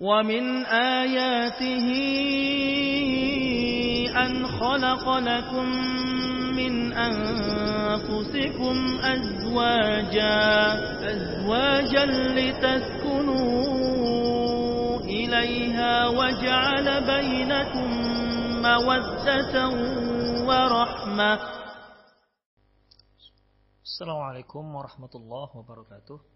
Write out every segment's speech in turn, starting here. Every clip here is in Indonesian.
ومن آياته أن خلق لكم من أنفسكم أزواجا أزواجا لتسكنوا إليها وجعل بينكم مودة ورحمة. السلام عليكم ورحمة الله وبركاته.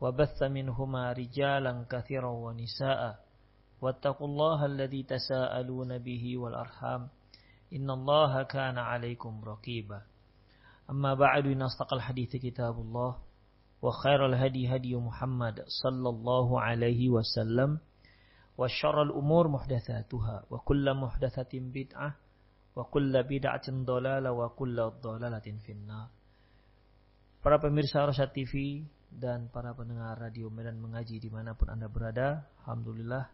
وبث منهما رجالا كثيرا ونساء واتقوا الله الذي تساءلون به والأرحام إن الله كان عليكم رقيبا أما بعد إن أصدق الحديث كتاب الله وخير الهدي هدي محمد صلى الله عليه وسلم وشر الأمور محدثاتها وكل محدثة بدعة وكل بدعة ضلالة وكل ضلالة في النار Para pemirsa Rosyad TV dan para pendengar radio Medan Mengaji di mana pun Anda berada, Alhamdulillah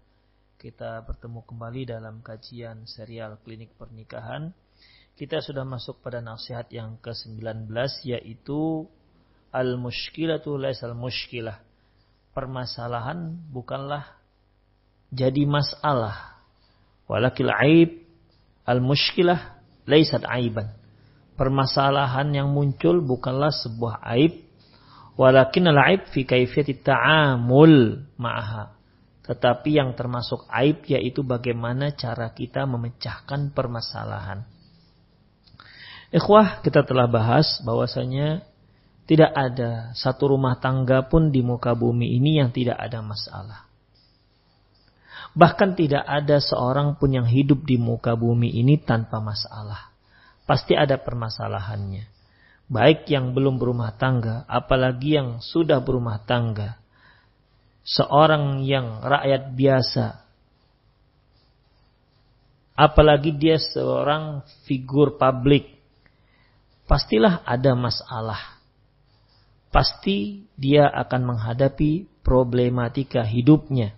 kita bertemu kembali dalam kajian serial klinik pernikahan. Kita sudah masuk pada nasihat yang ke-19 yaitu al-mushkilatu laisal mushkilah. Permasalahan bukanlah jadi masalah. Walakil aib al-mushkilah laisat aiban. Permasalahan yang muncul bukanlah sebuah aib, walakin al-aib fi kaifiyati ta'amul ma'aha tetapi yang termasuk aib yaitu bagaimana cara kita memecahkan permasalahan. Ikhwah, kita telah bahas bahwasanya tidak ada satu rumah tangga pun di muka bumi ini yang tidak ada masalah. Bahkan tidak ada seorang pun yang hidup di muka bumi ini tanpa masalah. Pasti ada permasalahannya. Baik yang belum berumah tangga, apalagi yang sudah berumah tangga seorang yang rakyat biasa, apalagi dia seorang figur publik, pastilah ada masalah. Pasti dia akan menghadapi problematika hidupnya.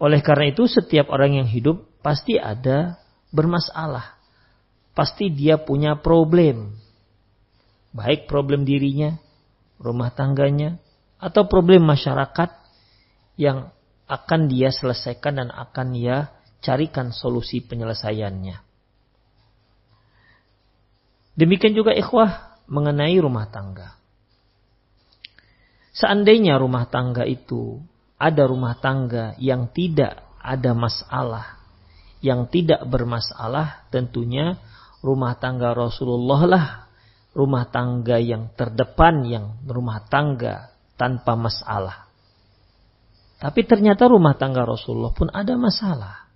Oleh karena itu, setiap orang yang hidup pasti ada bermasalah. Pasti dia punya problem. Baik problem dirinya, rumah tangganya, atau problem masyarakat yang akan dia selesaikan dan akan dia carikan solusi penyelesaiannya. Demikian juga ikhwah mengenai rumah tangga. Seandainya rumah tangga itu ada rumah tangga yang tidak ada masalah, yang tidak bermasalah, tentunya rumah tangga Rasulullah lah rumah tangga yang terdepan, yang rumah tangga tanpa masalah. Tapi ternyata rumah tangga Rasulullah pun ada masalah.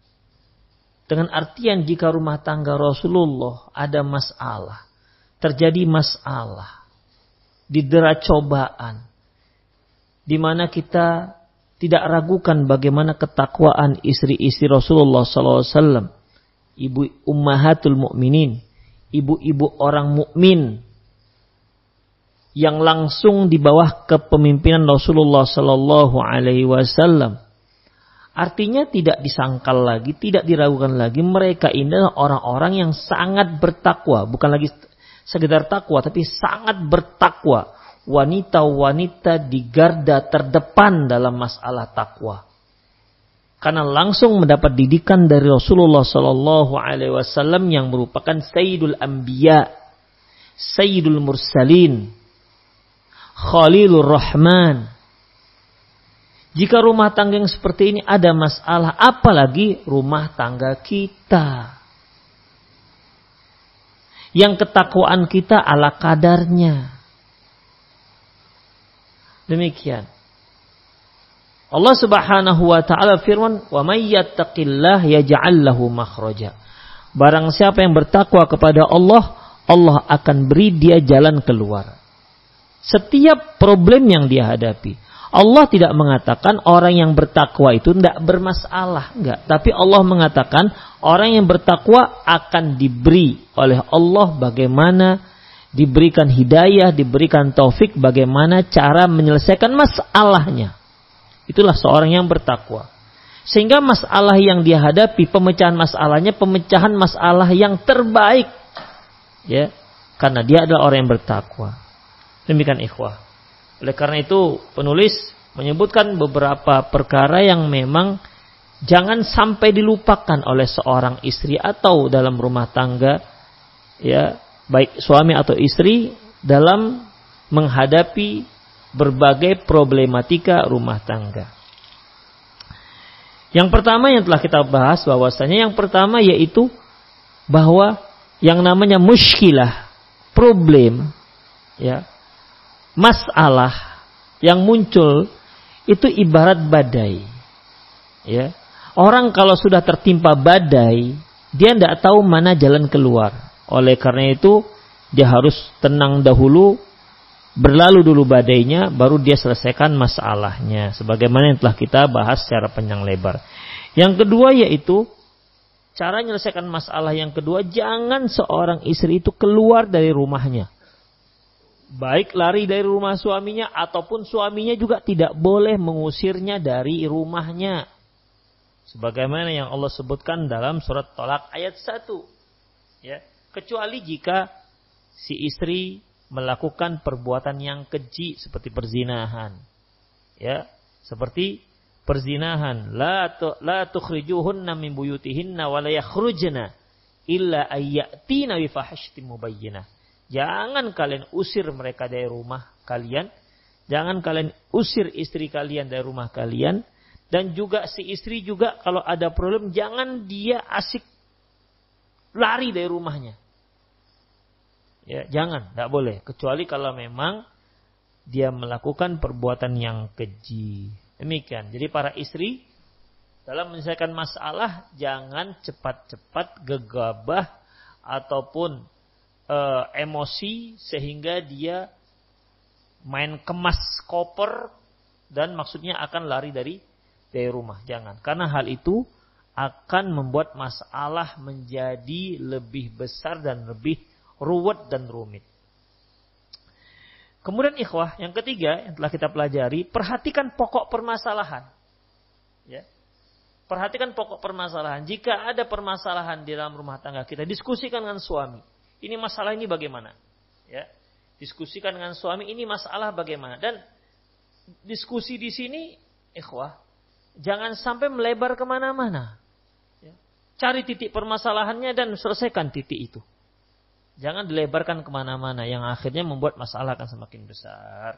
Dengan artian jika rumah tangga Rasulullah ada masalah, terjadi masalah, didera cobaan, di mana kita tidak ragukan bagaimana ketakwaan istri-istri Rasulullah SAW, ibu ummahatul mukminin, ibu-ibu orang mukmin yang langsung di bawah kepemimpinan Rasulullah Sallallahu Alaihi Wasallam. Artinya tidak disangkal lagi, tidak diragukan lagi. Mereka ini adalah orang-orang yang sangat bertakwa, bukan lagi sekedar takwa, tapi sangat bertakwa. Wanita-wanita di garda terdepan dalam masalah takwa. Karena langsung mendapat didikan dari Rasulullah Sallallahu Alaihi Wasallam yang merupakan Sayyidul Anbiya, Sayyidul Mursalin, Khalilur Rahman. Jika rumah tangga yang seperti ini ada masalah, apalagi rumah tangga kita. Yang ketakwaan kita ala kadarnya. Demikian. Allah Subhanahu wa taala firman, "Wa may yattaqillah yaj'al lahu makhraja." Barang siapa yang bertakwa kepada Allah, Allah akan beri dia jalan keluar. Setiap problem yang dia hadapi, Allah tidak mengatakan orang yang bertakwa itu tidak bermasalah, enggak. Tapi Allah mengatakan orang yang bertakwa akan diberi oleh Allah bagaimana diberikan hidayah, diberikan taufik bagaimana cara menyelesaikan masalahnya. Itulah seorang yang bertakwa. Sehingga masalah yang dia hadapi, pemecahan masalahnya pemecahan masalah yang terbaik. Ya, karena dia adalah orang yang bertakwa. Demikian ikhwah. Oleh karena itu penulis menyebutkan beberapa perkara yang memang jangan sampai dilupakan oleh seorang istri atau dalam rumah tangga ya baik suami atau istri dalam menghadapi berbagai problematika rumah tangga. Yang pertama yang telah kita bahas bahwasanya yang pertama yaitu bahwa yang namanya muskilah, problem ya masalah yang muncul itu ibarat badai. Ya. Orang kalau sudah tertimpa badai, dia tidak tahu mana jalan keluar. Oleh karena itu, dia harus tenang dahulu, berlalu dulu badainya, baru dia selesaikan masalahnya. Sebagaimana yang telah kita bahas secara panjang lebar. Yang kedua yaitu, cara menyelesaikan masalah yang kedua, jangan seorang istri itu keluar dari rumahnya baik lari dari rumah suaminya ataupun suaminya juga tidak boleh mengusirnya dari rumahnya. Sebagaimana yang Allah sebutkan dalam surat Tolak ayat 1. Ya, kecuali jika si istri melakukan perbuatan yang keji seperti perzinahan. Ya, seperti perzinahan. La tu, la tukhrijuhunna min buyutihinna wa la yakhrujna illa ayyatina bi fahishatin mubayyinah Jangan kalian usir mereka dari rumah kalian. Jangan kalian usir istri kalian dari rumah kalian. Dan juga si istri juga kalau ada problem jangan dia asik lari dari rumahnya. Ya, jangan, tidak boleh. Kecuali kalau memang dia melakukan perbuatan yang keji. Demikian. Jadi para istri dalam menyelesaikan masalah jangan cepat-cepat gegabah ataupun uh, emosi sehingga dia main kemas koper dan maksudnya akan lari dari dari rumah. Jangan. Karena hal itu akan membuat masalah menjadi lebih besar dan lebih ruwet dan rumit. Kemudian ikhwah, yang ketiga yang telah kita pelajari, perhatikan pokok permasalahan. Ya. Perhatikan pokok permasalahan. Jika ada permasalahan di dalam rumah tangga kita, diskusikan dengan suami. Ini masalah ini bagaimana? Ya. Diskusikan dengan suami ini masalah bagaimana? Dan diskusi di sini, ikhwah, jangan sampai melebar ke mana-mana. Ya. Cari titik permasalahannya dan selesaikan titik itu. Jangan dilebarkan ke mana-mana yang akhirnya membuat masalah akan semakin besar.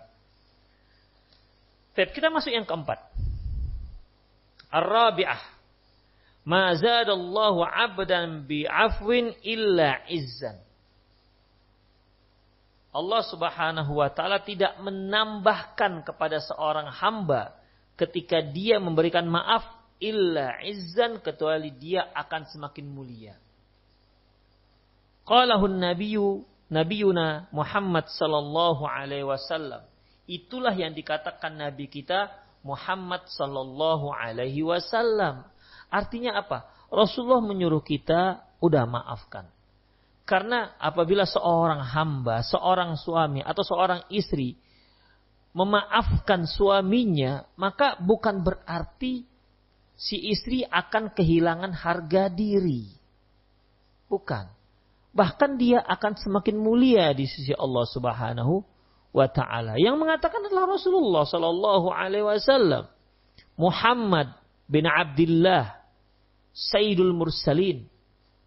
Baik, kita masuk yang keempat. Ar-rabi'ah. Ma zadallahu 'abdan bi'afwin illa izzan. Allah Subhanahu wa taala tidak menambahkan kepada seorang hamba ketika dia memberikan maaf illa izzan kecuali dia akan semakin mulia. Qalahun nabiyyu nabiyuna Muhammad sallallahu alaihi wasallam. Itulah yang dikatakan nabi kita Muhammad sallallahu alaihi wasallam. Artinya apa? Rasulullah menyuruh kita udah maafkan. Karena apabila seorang hamba, seorang suami atau seorang istri memaafkan suaminya, maka bukan berarti si istri akan kehilangan harga diri. Bukan. Bahkan dia akan semakin mulia di sisi Allah Subhanahu wa taala. Yang mengatakan adalah Rasulullah sallallahu alaihi wasallam. Muhammad bin Abdullah Sayyidul Mursalin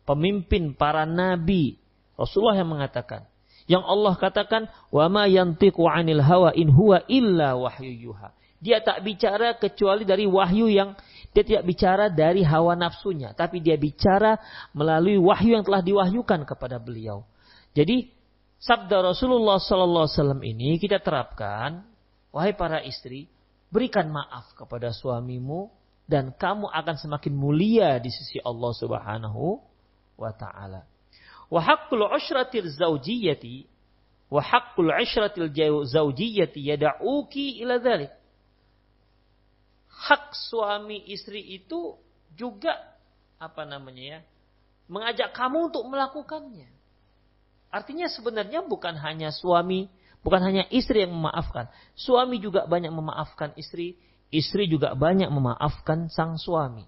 pemimpin para nabi. Rasulullah yang mengatakan. Yang Allah katakan, "Wa ma yantiqu 'anil hawa in huwa illa wahyu yuha." Dia tak bicara kecuali dari wahyu yang dia tidak bicara dari hawa nafsunya, tapi dia bicara melalui wahyu yang telah diwahyukan kepada beliau. Jadi sabda Rasulullah Wasallam ini kita terapkan, wahai para istri, berikan maaf kepada suamimu dan kamu akan semakin mulia di sisi Allah Subhanahu wa taala. Wa haqqul ushratil zawjiyati wa haqqul ushratil zawjiyati yad'uki ila dhalik hak suami istri itu juga apa namanya ya mengajak kamu untuk melakukannya. Artinya sebenarnya bukan hanya suami, bukan hanya istri yang memaafkan. Suami juga banyak memaafkan istri, istri juga banyak memaafkan sang suami.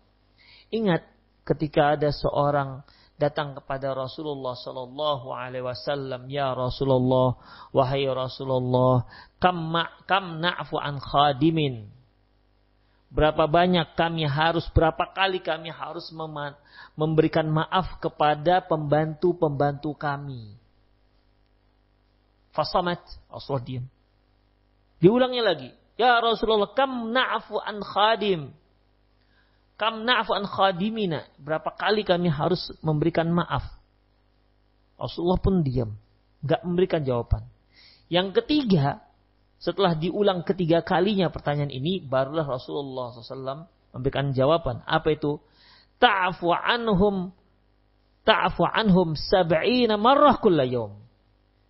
Ingat ketika ada seorang datang kepada Rasulullah Sallallahu Alaihi Wasallam, ya Rasulullah, wahai Rasulullah, kam kam na'fu an khadimin Berapa banyak kami harus, berapa kali kami harus memberikan maaf kepada pembantu-pembantu kami. Fasamat, Rasulullah diam. Diulangnya lagi. Ya Rasulullah, kam na'fu an khadim. Kam na'fu an khadimina. Berapa kali kami harus memberikan maaf. Rasulullah pun diam. Gak memberikan jawaban. Yang ketiga, setelah diulang ketiga kalinya pertanyaan ini, barulah Rasulullah SAW memberikan jawaban. Apa itu? Ta'afu anhum ta'afu anhum sab'ina marrah kulla.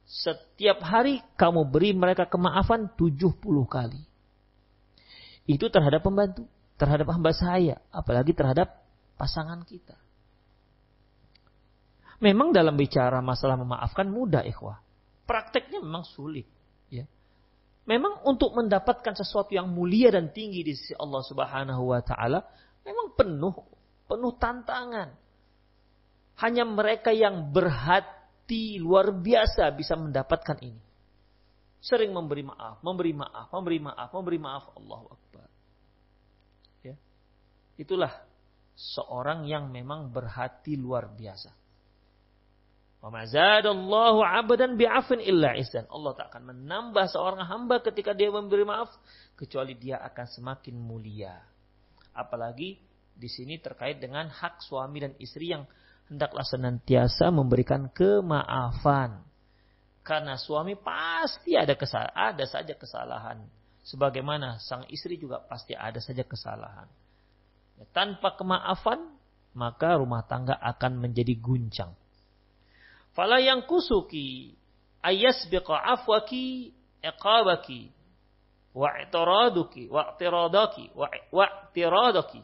Setiap hari kamu beri mereka kemaafan 70 kali. Itu terhadap pembantu, terhadap hamba saya, apalagi terhadap pasangan kita. Memang dalam bicara masalah memaafkan mudah ikhwah. Prakteknya memang sulit. Memang untuk mendapatkan sesuatu yang mulia dan tinggi di sisi Allah Subhanahu wa taala memang penuh penuh tantangan. Hanya mereka yang berhati luar biasa bisa mendapatkan ini. Sering memberi maaf, memberi maaf, memberi maaf, memberi maaf Allahu Akbar. Ya. Itulah seorang yang memang berhati luar biasa. Wa bi'afin illa. Allah tak akan menambah seorang hamba ketika dia memberi maaf kecuali dia akan semakin mulia. Apalagi di sini terkait dengan hak suami dan istri yang hendaklah senantiasa memberikan kemaafan. Karena suami pasti ada kesalahan, ada saja kesalahan. Sebagaimana sang istri juga pasti ada saja kesalahan. Ya, tanpa kemaafan, maka rumah tangga akan menjadi guncang. Fala yang kusuki ayasbiqa afwaki iqabaki wa i'tiraduki wa i'tiradaki wa i'tiradaki.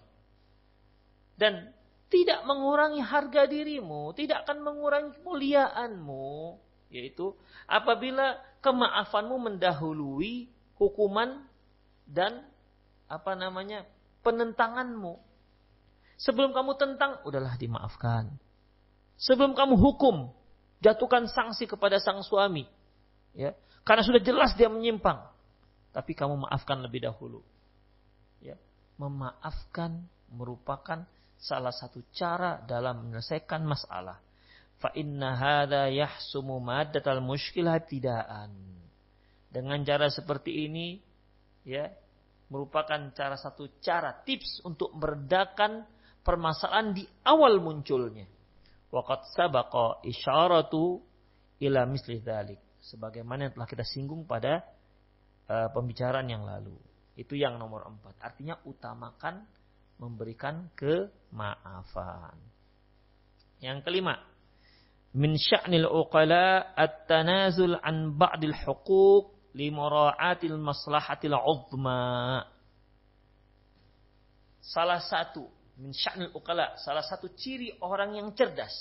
Dan tidak mengurangi harga dirimu, tidak akan mengurangi kemuliaanmu, yaitu apabila kemaafanmu mendahului hukuman dan apa namanya penentanganmu. Sebelum kamu tentang, udahlah dimaafkan. Sebelum kamu hukum, jatuhkan sanksi kepada sang suami. Ya, karena sudah jelas dia menyimpang. Tapi kamu maafkan lebih dahulu. Ya, memaafkan merupakan salah satu cara dalam menyelesaikan masalah. Fa inna hadza yahsumu maddatal mushkilah tidaan. Dengan cara seperti ini ya merupakan cara satu cara tips untuk meredakan permasalahan di awal munculnya. Waqad sabaqa isyaratu ila misli dhalik. Sebagaimana yang telah kita singgung pada uh, pembicaraan yang lalu. Itu yang nomor empat. Artinya utamakan memberikan kemaafan. Yang kelima. Min sya'nil uqala at-tanazul an ba'dil huquq li mura'atil maslahatil uzma. Salah satu min sya'nil salah satu ciri orang yang cerdas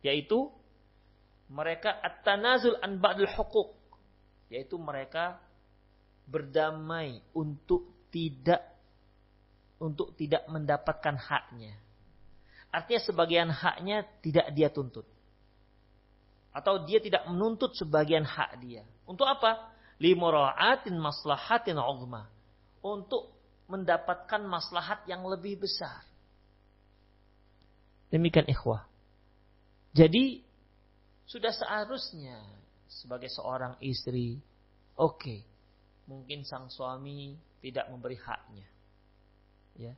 yaitu mereka at-tanazul an ba'dil huquq yaitu mereka berdamai untuk tidak untuk tidak mendapatkan haknya. Artinya sebagian haknya tidak dia tuntut. Atau dia tidak menuntut sebagian hak dia. Untuk apa? Limura'atin maslahatin uzma. Untuk mendapatkan maslahat yang lebih besar. Demikian ikhwah. Jadi sudah seharusnya sebagai seorang istri, oke, okay, mungkin sang suami tidak memberi haknya. Ya,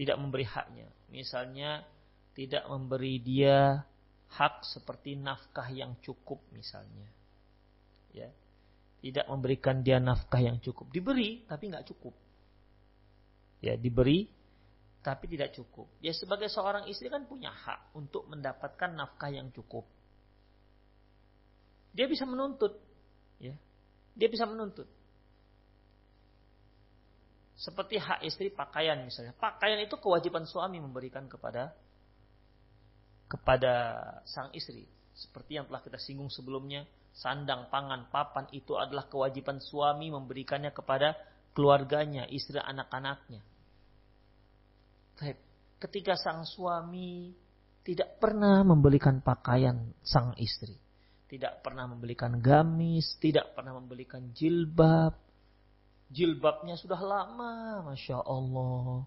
tidak memberi haknya. Misalnya tidak memberi dia hak seperti nafkah yang cukup misalnya. Ya. Tidak memberikan dia nafkah yang cukup. Diberi tapi nggak cukup. Ya, diberi tapi tidak cukup. Ya sebagai seorang istri kan punya hak untuk mendapatkan nafkah yang cukup. Dia bisa menuntut, ya. Dia bisa menuntut. Seperti hak istri pakaian misalnya. Pakaian itu kewajiban suami memberikan kepada kepada sang istri. Seperti yang telah kita singgung sebelumnya, sandang, pangan, papan itu adalah kewajiban suami memberikannya kepada keluarganya, istri anak-anaknya. Ketika sang suami tidak pernah membelikan pakaian sang istri, tidak pernah membelikan gamis, tidak pernah membelikan jilbab, jilbabnya sudah lama, masya Allah.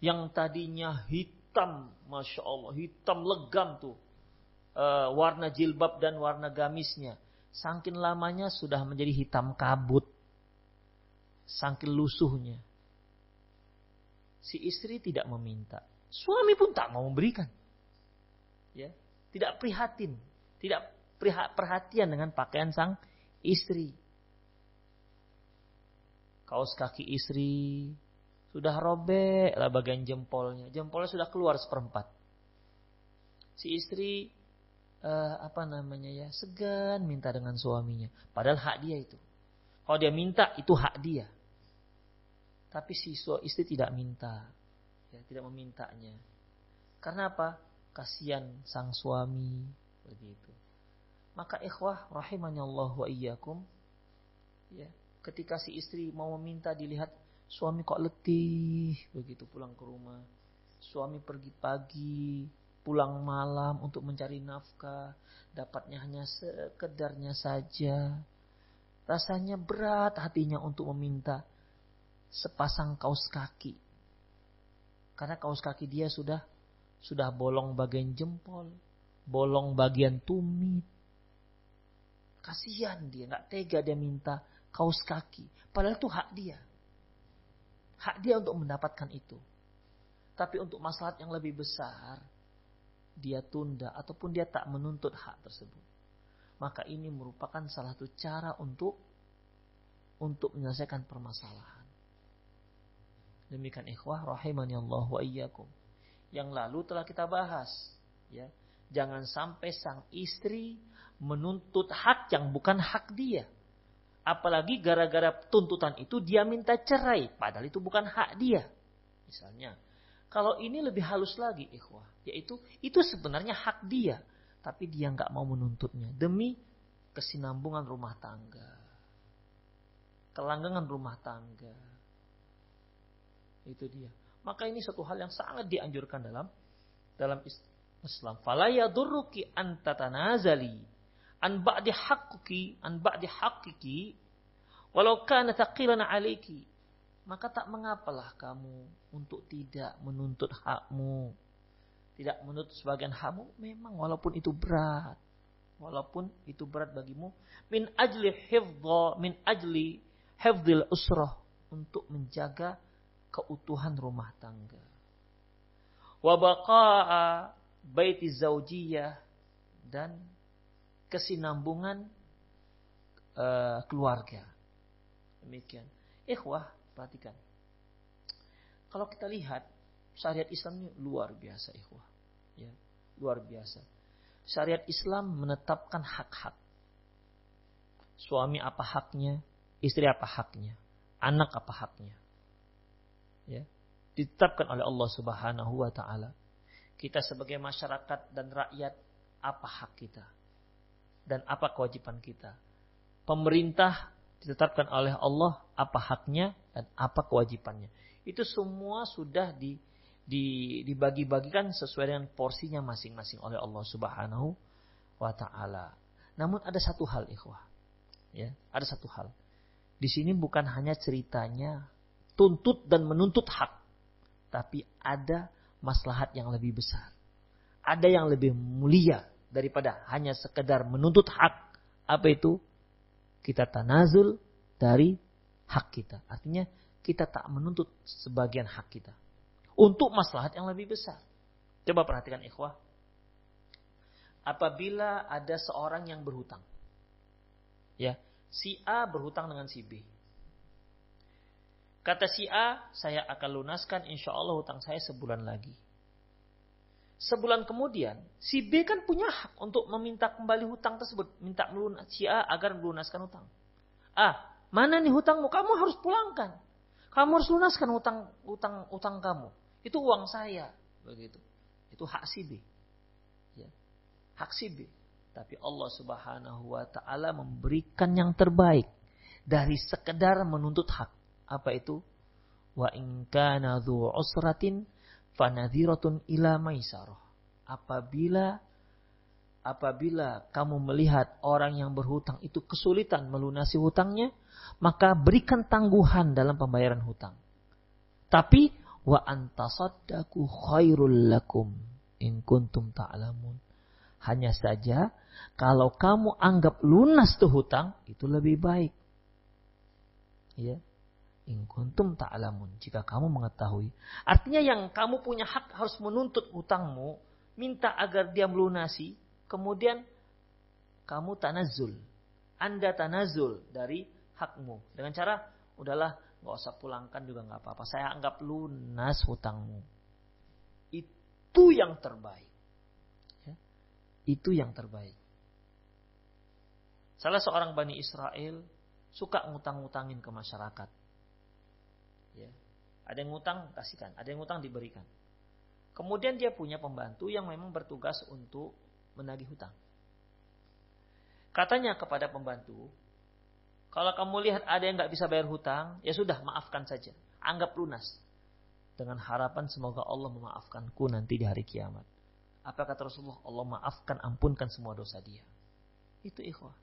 Yang tadinya hitam, masya Allah, hitam legam tuh, uh, warna jilbab dan warna gamisnya. Sangkin lamanya sudah menjadi hitam kabut, sangkin lusuhnya. Si istri tidak meminta, Suami pun tak mau memberikan. Ya, tidak prihatin, tidak perhatian dengan pakaian sang istri. Kaos kaki istri sudah robek lah bagian jempolnya. Jempolnya sudah keluar seperempat. Si istri uh, apa namanya ya segan minta dengan suaminya. Padahal hak dia itu. Kalau dia minta itu hak dia. Tapi si istri tidak minta ya, tidak memintanya. Karena apa? Kasihan sang suami begitu. Maka ikhwah rahimahnya Allah wa iyyakum ya, ketika si istri mau meminta dilihat suami kok letih begitu pulang ke rumah. Suami pergi pagi, pulang malam untuk mencari nafkah, dapatnya hanya sekedarnya saja. Rasanya berat hatinya untuk meminta sepasang kaos kaki karena kaos kaki dia sudah sudah bolong bagian jempol, bolong bagian tumit. Kasihan dia, nggak tega dia minta kaos kaki. Padahal itu hak dia. Hak dia untuk mendapatkan itu. Tapi untuk masalah yang lebih besar, dia tunda ataupun dia tak menuntut hak tersebut. Maka ini merupakan salah satu cara untuk untuk menyelesaikan permasalahan. Demikian ikhwah rahimani Allah wa iyyakum. Yang lalu telah kita bahas, ya. Jangan sampai sang istri menuntut hak yang bukan hak dia. Apalagi gara-gara tuntutan itu dia minta cerai, padahal itu bukan hak dia. Misalnya, kalau ini lebih halus lagi ikhwah, yaitu itu sebenarnya hak dia, tapi dia nggak mau menuntutnya demi kesinambungan rumah tangga. Kelanggengan rumah tangga itu dia. Maka ini satu hal yang sangat dianjurkan dalam dalam Islam. Fala yadurruki an tatanazali an ba'di haqquki an ba'di haqqiki walau kana taqilan alayki. Maka tak mengapalah kamu untuk tidak menuntut hakmu. Tidak menuntut sebagian hakmu memang walaupun itu berat. Walaupun itu berat bagimu min ajli hifdha min ajli hifdhil usrah untuk menjaga keutuhan rumah tangga. Wabaqa'a baiti zaujiyah dan kesinambungan uh, keluarga. Demikian. Ikhwah, perhatikan. Kalau kita lihat syariat Islam ini luar biasa, ikhwah. Ya, luar biasa. Syariat Islam menetapkan hak-hak. Suami apa haknya, istri apa haknya, anak apa haknya ya, ditetapkan oleh Allah Subhanahu wa taala. Kita sebagai masyarakat dan rakyat apa hak kita dan apa kewajiban kita. Pemerintah ditetapkan oleh Allah apa haknya dan apa kewajibannya. Itu semua sudah di, di, dibagi-bagikan sesuai dengan porsinya masing-masing oleh Allah Subhanahu wa taala. Namun ada satu hal ikhwah. Ya, ada satu hal. Di sini bukan hanya ceritanya tuntut dan menuntut hak. Tapi ada maslahat yang lebih besar. Ada yang lebih mulia daripada hanya sekedar menuntut hak. Apa itu? Kita tanazul dari hak kita. Artinya kita tak menuntut sebagian hak kita. Untuk maslahat yang lebih besar. Coba perhatikan ikhwah. Apabila ada seorang yang berhutang. Ya, si A berhutang dengan si B. Kata si A, saya akan lunaskan insya Allah hutang saya sebulan lagi. Sebulan kemudian, si B kan punya hak untuk meminta kembali hutang tersebut. Minta melunas, si A agar melunaskan hutang. A, mana nih hutangmu? Kamu harus pulangkan. Kamu harus lunaskan hutang hutang hutang kamu. Itu uang saya. Begitu. Itu hak si B. Ya. Hak si B. Tapi Allah subhanahu wa ta'ala memberikan yang terbaik. Dari sekedar menuntut hak. Apa itu? Wa in kana usratin fanadhiratun ila maisarah. Apabila apabila kamu melihat orang yang berhutang itu kesulitan melunasi hutangnya, maka berikan tangguhan dalam pembayaran hutang. Tapi wa antasaddaqu khairul lakum in kuntum ta'lamun. Hanya saja kalau kamu anggap lunas tuh hutang itu lebih baik. Ya. In kuntum ta'lamun. Jika kamu mengetahui. Artinya yang kamu punya hak harus menuntut utangmu. Minta agar dia melunasi. Kemudian kamu tanazul. Anda tanazul dari hakmu. Dengan cara, udahlah nggak usah pulangkan juga nggak apa-apa. Saya anggap lunas hutangmu. Itu yang terbaik. Ya. Itu yang terbaik. Salah seorang Bani Israel suka ngutang-ngutangin ke masyarakat Ya. Ada yang ngutang, kasihkan. Ada yang ngutang, diberikan. Kemudian dia punya pembantu yang memang bertugas untuk menagih hutang. Katanya kepada pembantu, kalau kamu lihat ada yang nggak bisa bayar hutang, ya sudah maafkan saja. Anggap lunas. Dengan harapan semoga Allah memaafkanku nanti di hari kiamat. Apa kata Rasulullah? Allah maafkan, ampunkan semua dosa dia. Itu ikhwah.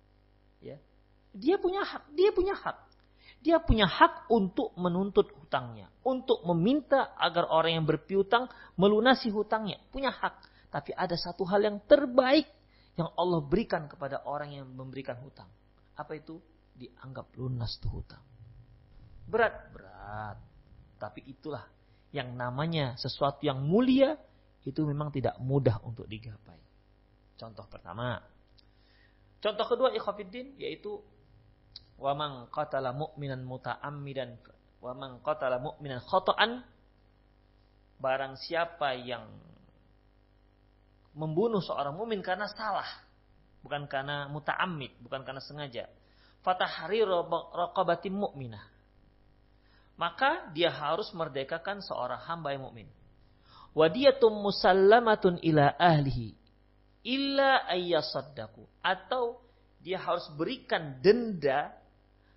Ya. Dia punya hak, dia punya hak. Dia punya hak untuk menuntut hutangnya. Untuk meminta agar orang yang berpiutang melunasi hutangnya. Punya hak. Tapi ada satu hal yang terbaik yang Allah berikan kepada orang yang memberikan hutang. Apa itu? Dianggap lunas tuh hutang. Berat, berat. Tapi itulah yang namanya sesuatu yang mulia itu memang tidak mudah untuk digapai. Contoh pertama. Contoh kedua ikhwafiddin yaitu wa man qatala mu'minan muta'ammidan wa man qatala mu'minan khata'an barang siapa yang membunuh seorang mukmin karena salah bukan karena muta'ammid bukan karena sengaja fatahri raqabatin mu'minah maka dia harus merdekakan seorang hamba yang mukmin wadiyatum musallamatun ila ahlihi illa ayyasaddaku atau dia harus berikan denda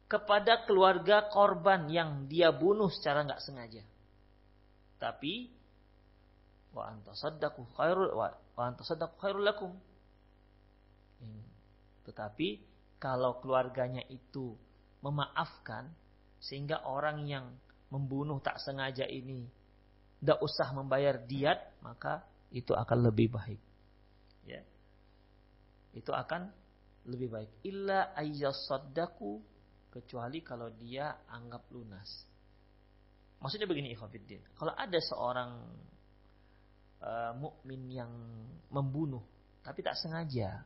kepada keluarga korban yang dia bunuh secara nggak sengaja. Tapi wa antasaddaqu khairul wa, antasaddaqu khairul lakum. Tetapi kalau keluarganya itu memaafkan sehingga orang yang membunuh tak sengaja ini tidak usah membayar diat, maka itu akan lebih baik. Ya. Itu akan lebih baik. Illa ayyasaddaqu kecuali kalau dia anggap lunas. Maksudnya begini ikhwatiddin, kalau ada seorang uh, mukmin yang membunuh tapi tak sengaja.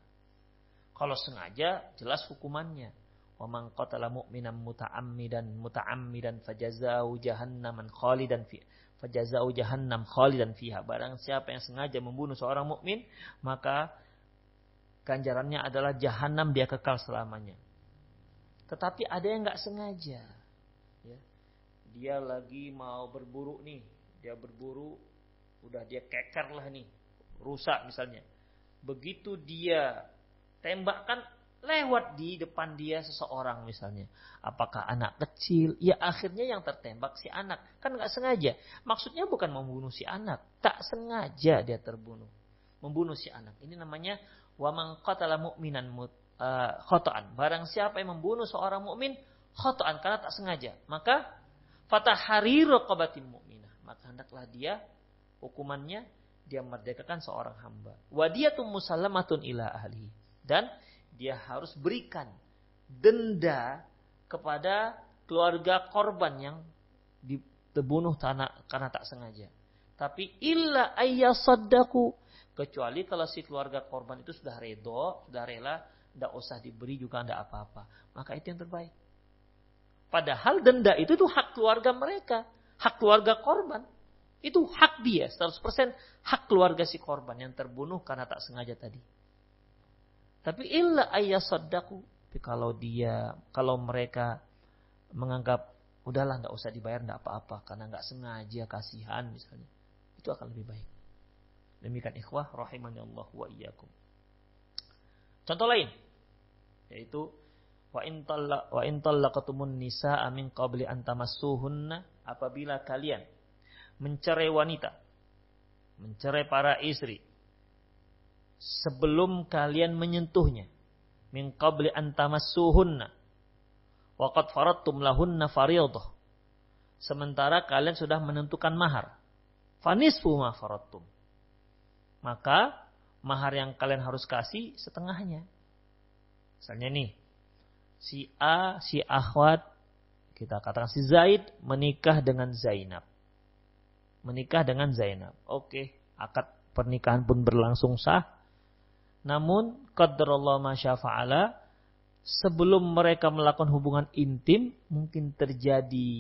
Kalau sengaja jelas hukumannya. Wa man qatala mu'minan muta'ammidan muta'ammidan fajazau jahannaman khalidan fi fajazau jahannam khalidan fiha. Barang siapa yang sengaja membunuh seorang mukmin, maka ganjarannya adalah jahanam dia kekal selamanya. Tetapi ada yang nggak sengaja. Ya. Dia lagi mau berburu nih. Dia berburu, udah dia keker lah nih. Rusak misalnya. Begitu dia tembakkan, lewat di depan dia seseorang misalnya. Apakah anak kecil? Ya akhirnya yang tertembak si anak. Kan nggak sengaja. Maksudnya bukan membunuh si anak. Tak sengaja dia terbunuh. Membunuh si anak. Ini namanya wamang qatala mu'minan mut uh, khotoan. Barang siapa yang membunuh seorang mukmin khotoan karena tak sengaja, maka fatahari raqabatin mukminah. Maka hendaklah dia hukumannya dia merdekakan seorang hamba. Wadiyatun musallamatun ila ahli. Dan dia harus berikan denda kepada keluarga korban yang dibunuh karena tak sengaja. Tapi illa ayyasaddaku kecuali kalau si keluarga korban itu sudah redo, sudah rela, tidak usah diberi juga tidak apa-apa. Maka itu yang terbaik. Padahal denda itu tuh hak keluarga mereka, hak keluarga korban. Itu hak dia, 100% hak keluarga si korban yang terbunuh karena tak sengaja tadi. Tapi illa ayyasaddaku. Tapi kalau dia, kalau mereka menganggap udahlah nggak usah dibayar nggak apa-apa karena nggak sengaja kasihan misalnya itu akan lebih baik demikian ikhwah rahimani Allah wa iyyakum contoh lain yaitu wa in wa in tallaqatumun nisaa min qabli an tamassuhunna apabila kalian mencerai wanita mencerai para istri sebelum kalian menyentuhnya min qabli an tamassuhunna Waqad faradtum lahunna fariyadah. Sementara kalian sudah menentukan mahar. Fanisfu ma faradtum. Maka mahar yang kalian harus kasih setengahnya. Misalnya nih, si A, si Ahwat, kita katakan si Zaid menikah dengan Zainab. Menikah dengan Zainab. Oke, akad pernikahan pun berlangsung sah. Namun, qadarullah masyafa'ala, sebelum mereka melakukan hubungan intim mungkin terjadi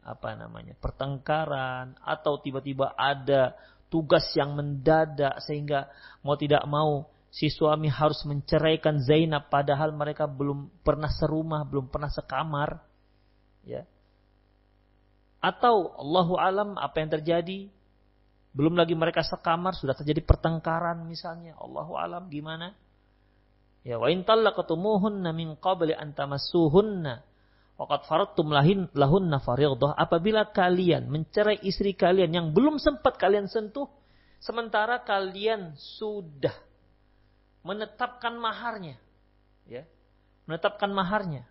apa namanya pertengkaran atau tiba-tiba ada tugas yang mendadak sehingga mau tidak mau si suami harus menceraikan Zainab padahal mereka belum pernah serumah, belum pernah sekamar. Ya. Atau Allahu alam apa yang terjadi? Belum lagi mereka sekamar sudah terjadi pertengkaran misalnya. Allahu alam gimana? Ya wa in talaqtumuhunna min qabli an tamassuhunna waqad faradtum lahin fariidah apabila kalian mencerai istri kalian yang belum sempat kalian sentuh sementara kalian sudah menetapkan maharnya ya menetapkan maharnya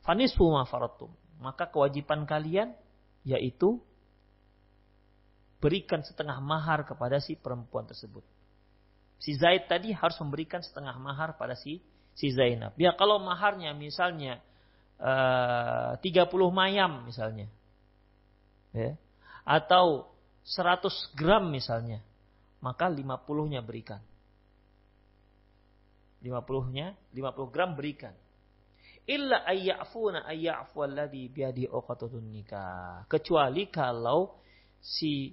fanisfu ma faradtum maka kewajiban kalian yaitu berikan setengah mahar kepada si perempuan tersebut Si Zaid tadi harus memberikan setengah mahar pada si si Zainab. Ya kalau maharnya misalnya uh, 30 mayam misalnya. Ya. Atau 100 gram misalnya. Maka 50-nya berikan. 50-nya, 50 gram berikan. Illa ayya'funa ayya'fu alladhi biadi uqatun nikah. Kecuali kalau si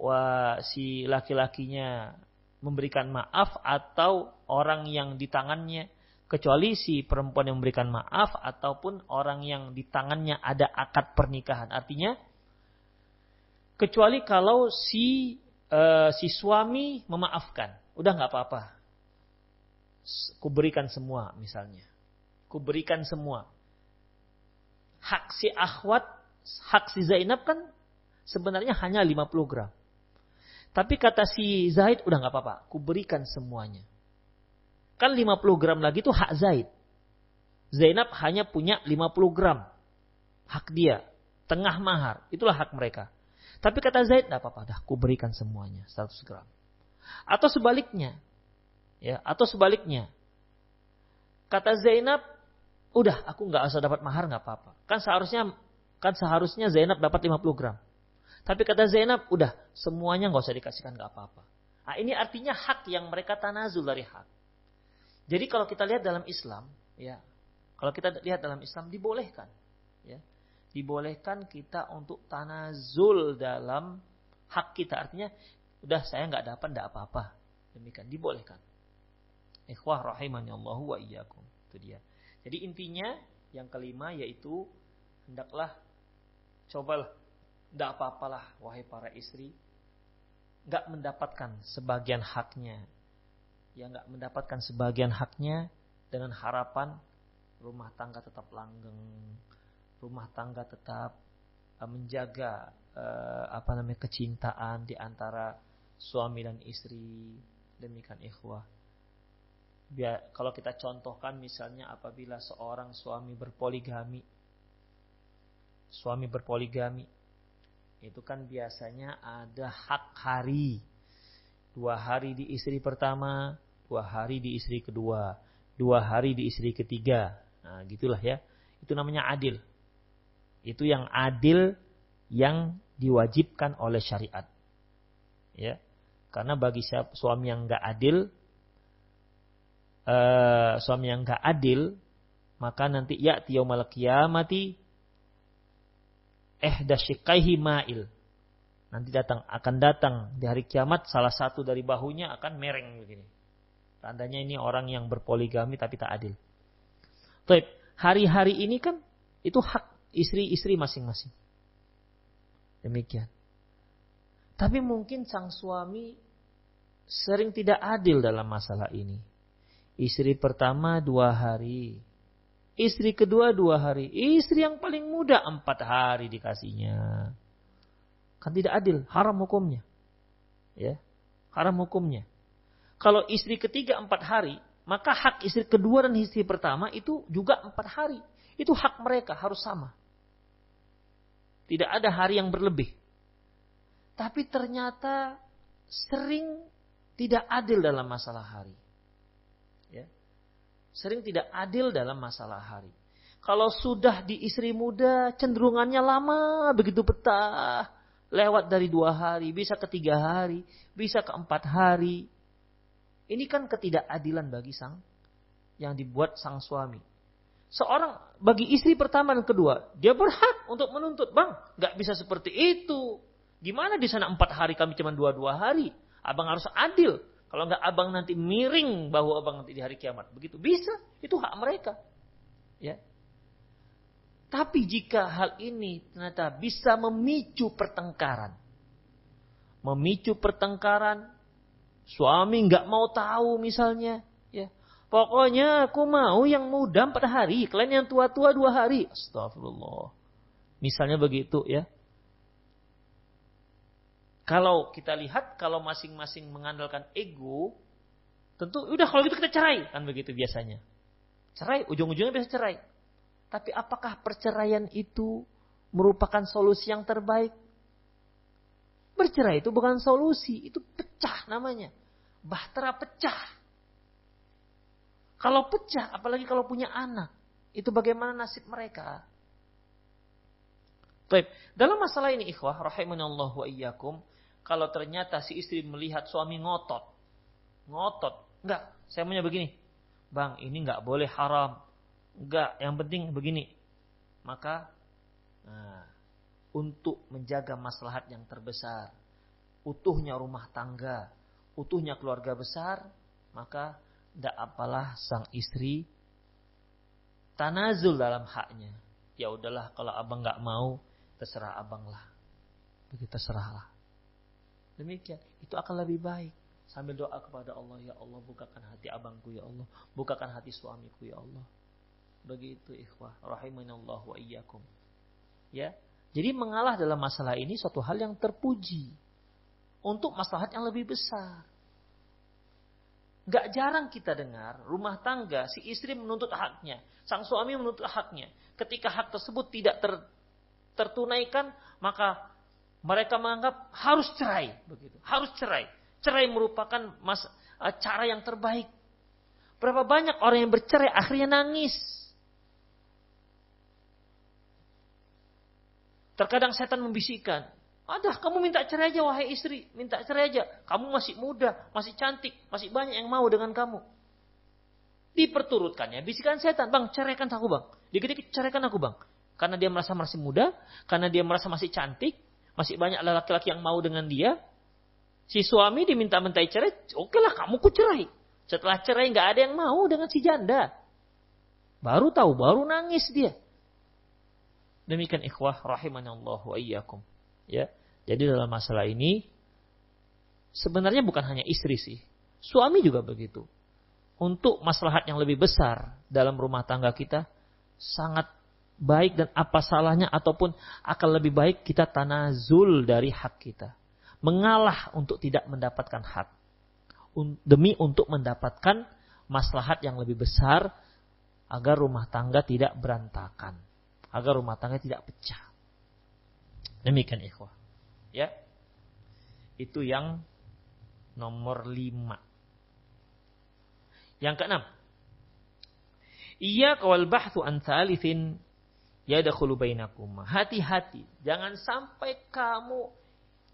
wa, si laki-lakinya memberikan maaf atau orang yang di tangannya kecuali si perempuan yang memberikan maaf ataupun orang yang di tangannya ada akad pernikahan. Artinya kecuali kalau si uh, si suami memaafkan, udah nggak apa-apa. Kuberikan semua misalnya. Kuberikan semua. Hak si akhwat, hak si Zainab kan sebenarnya hanya 50 gram. Tapi kata si Zaid, udah nggak apa-apa, ku berikan semuanya. Kan 50 gram lagi itu hak Zaid. Zainab hanya punya 50 gram. Hak dia. Tengah mahar. Itulah hak mereka. Tapi kata Zaid, nggak apa-apa, dah ku berikan semuanya 100 gram. Atau sebaliknya. ya Atau sebaliknya. Kata Zainab, udah aku nggak usah dapat mahar nggak apa-apa. Kan seharusnya kan seharusnya Zainab dapat 50 gram. Tapi kata Zainab, udah semuanya nggak usah dikasihkan nggak apa-apa. Nah, ini artinya hak yang mereka tanazul dari hak. Jadi kalau kita lihat dalam Islam, ya, kalau kita lihat dalam Islam dibolehkan, ya, dibolehkan kita untuk tanazul dalam hak kita. Artinya, udah saya nggak dapat, nggak apa-apa. Demikian dibolehkan. Ikhwah rahimani Allah wa iyyakum. Itu dia. Jadi intinya yang kelima yaitu hendaklah cobalah tidak apa-apalah wahai para istri. Nggak mendapatkan sebagian haknya. Ya nggak mendapatkan sebagian haknya dengan harapan rumah tangga tetap langgeng. Rumah tangga tetap uh, menjaga uh, apa namanya kecintaan di antara suami dan istri. Demikian ikhwah. Biar, kalau kita contohkan misalnya apabila seorang suami berpoligami. Suami berpoligami itu kan biasanya ada hak hari. Dua hari di istri pertama, dua hari di istri kedua, dua hari di istri ketiga. Nah, gitulah ya. Itu namanya adil. Itu yang adil yang diwajibkan oleh syariat. Ya. Karena bagi siapa, suami yang enggak adil, uh, suami yang enggak adil, maka nanti ya yaumal kiamati eh dasyikaihi ma'il. Nanti datang akan datang di hari kiamat salah satu dari bahunya akan mereng begini. Tandanya ini orang yang berpoligami tapi tak adil. Baik, hari-hari ini kan itu hak istri-istri masing-masing. Demikian. Tapi mungkin sang suami sering tidak adil dalam masalah ini. Istri pertama dua hari, Istri kedua dua hari. Istri yang paling muda empat hari dikasihnya. Kan tidak adil. Haram hukumnya. Ya, Haram hukumnya. Kalau istri ketiga empat hari, maka hak istri kedua dan istri pertama itu juga empat hari. Itu hak mereka harus sama. Tidak ada hari yang berlebih. Tapi ternyata sering tidak adil dalam masalah hari sering tidak adil dalam masalah hari. Kalau sudah di istri muda, cenderungannya lama, begitu betah. Lewat dari dua hari, bisa ke tiga hari, bisa ke empat hari. Ini kan ketidakadilan bagi sang yang dibuat sang suami. Seorang bagi istri pertama dan kedua, dia berhak untuk menuntut, bang, nggak bisa seperti itu. Gimana di sana empat hari kami cuma dua dua hari? Abang harus adil. Kalau nggak abang nanti miring bahu abang nanti di hari kiamat. Begitu bisa, itu hak mereka. Ya. Tapi jika hal ini ternyata bisa memicu pertengkaran. Memicu pertengkaran. Suami nggak mau tahu misalnya. ya Pokoknya aku mau yang muda empat hari. Kalian yang tua-tua dua hari. Astagfirullah. Misalnya begitu ya. Kalau kita lihat, kalau masing-masing mengandalkan ego, tentu udah kalau gitu kita cerai, kan begitu biasanya. Cerai, ujung-ujungnya bisa cerai. Tapi apakah perceraian itu merupakan solusi yang terbaik? Bercerai itu bukan solusi, itu pecah namanya. Bahtera pecah. Kalau pecah, apalagi kalau punya anak, itu bagaimana nasib mereka? Baik, dalam masalah ini ikhwah rahimanallah wa iyyakum, kalau ternyata si istri melihat suami ngotot. Ngotot. Enggak, saya maunya begini. Bang, ini enggak boleh haram. Enggak, yang penting begini. Maka nah, untuk menjaga maslahat yang terbesar, utuhnya rumah tangga, utuhnya keluarga besar, maka tidak apalah sang istri tanazul dalam haknya. Ya udahlah kalau abang nggak mau, terserah abang lah. Begitu terserahlah. Demikian, itu akan lebih baik. Sambil doa kepada Allah, ya Allah bukakan hati abangku ya Allah, bukakan hati suamiku ya Allah. Begitu ikhwah, rahimanallah wa iyyakum. Ya. Jadi mengalah dalam masalah ini suatu hal yang terpuji. Untuk maslahat yang lebih besar. Gak jarang kita dengar rumah tangga si istri menuntut haknya, sang suami menuntut haknya. Ketika hak tersebut tidak ter, tertunaikan, maka mereka menganggap harus cerai, begitu. Harus cerai. Cerai merupakan mas, uh, cara yang terbaik. Berapa banyak orang yang bercerai akhirnya nangis. Terkadang setan membisikkan, ada kamu minta cerai aja wahai istri, minta cerai aja. Kamu masih muda, masih cantik, masih banyak yang mau dengan kamu. Diperturutkannya bisikan setan, bang ceraikan aku bang. Dikit-dikit ceraikan aku bang. Karena dia merasa masih muda, karena dia merasa masih cantik, masih banyak laki-laki yang mau dengan dia. Si suami diminta mentai cerai, oke lah kamu ku cerai. Setelah cerai nggak ada yang mau dengan si janda. Baru tahu, baru nangis dia. Demikian ikhwah Allah wa iyyakum. Ya. Jadi dalam masalah ini sebenarnya bukan hanya istri sih. Suami juga begitu. Untuk maslahat yang lebih besar dalam rumah tangga kita sangat baik dan apa salahnya ataupun akan lebih baik kita tanazul dari hak kita. Mengalah untuk tidak mendapatkan hak. Demi untuk mendapatkan maslahat yang lebih besar agar rumah tangga tidak berantakan. Agar rumah tangga tidak pecah. Demikian ikhwah. Ya. Itu yang nomor lima. Yang keenam. Iya kawal bahthu an thalithin yadkhulu bainakum. Hati-hati, jangan sampai kamu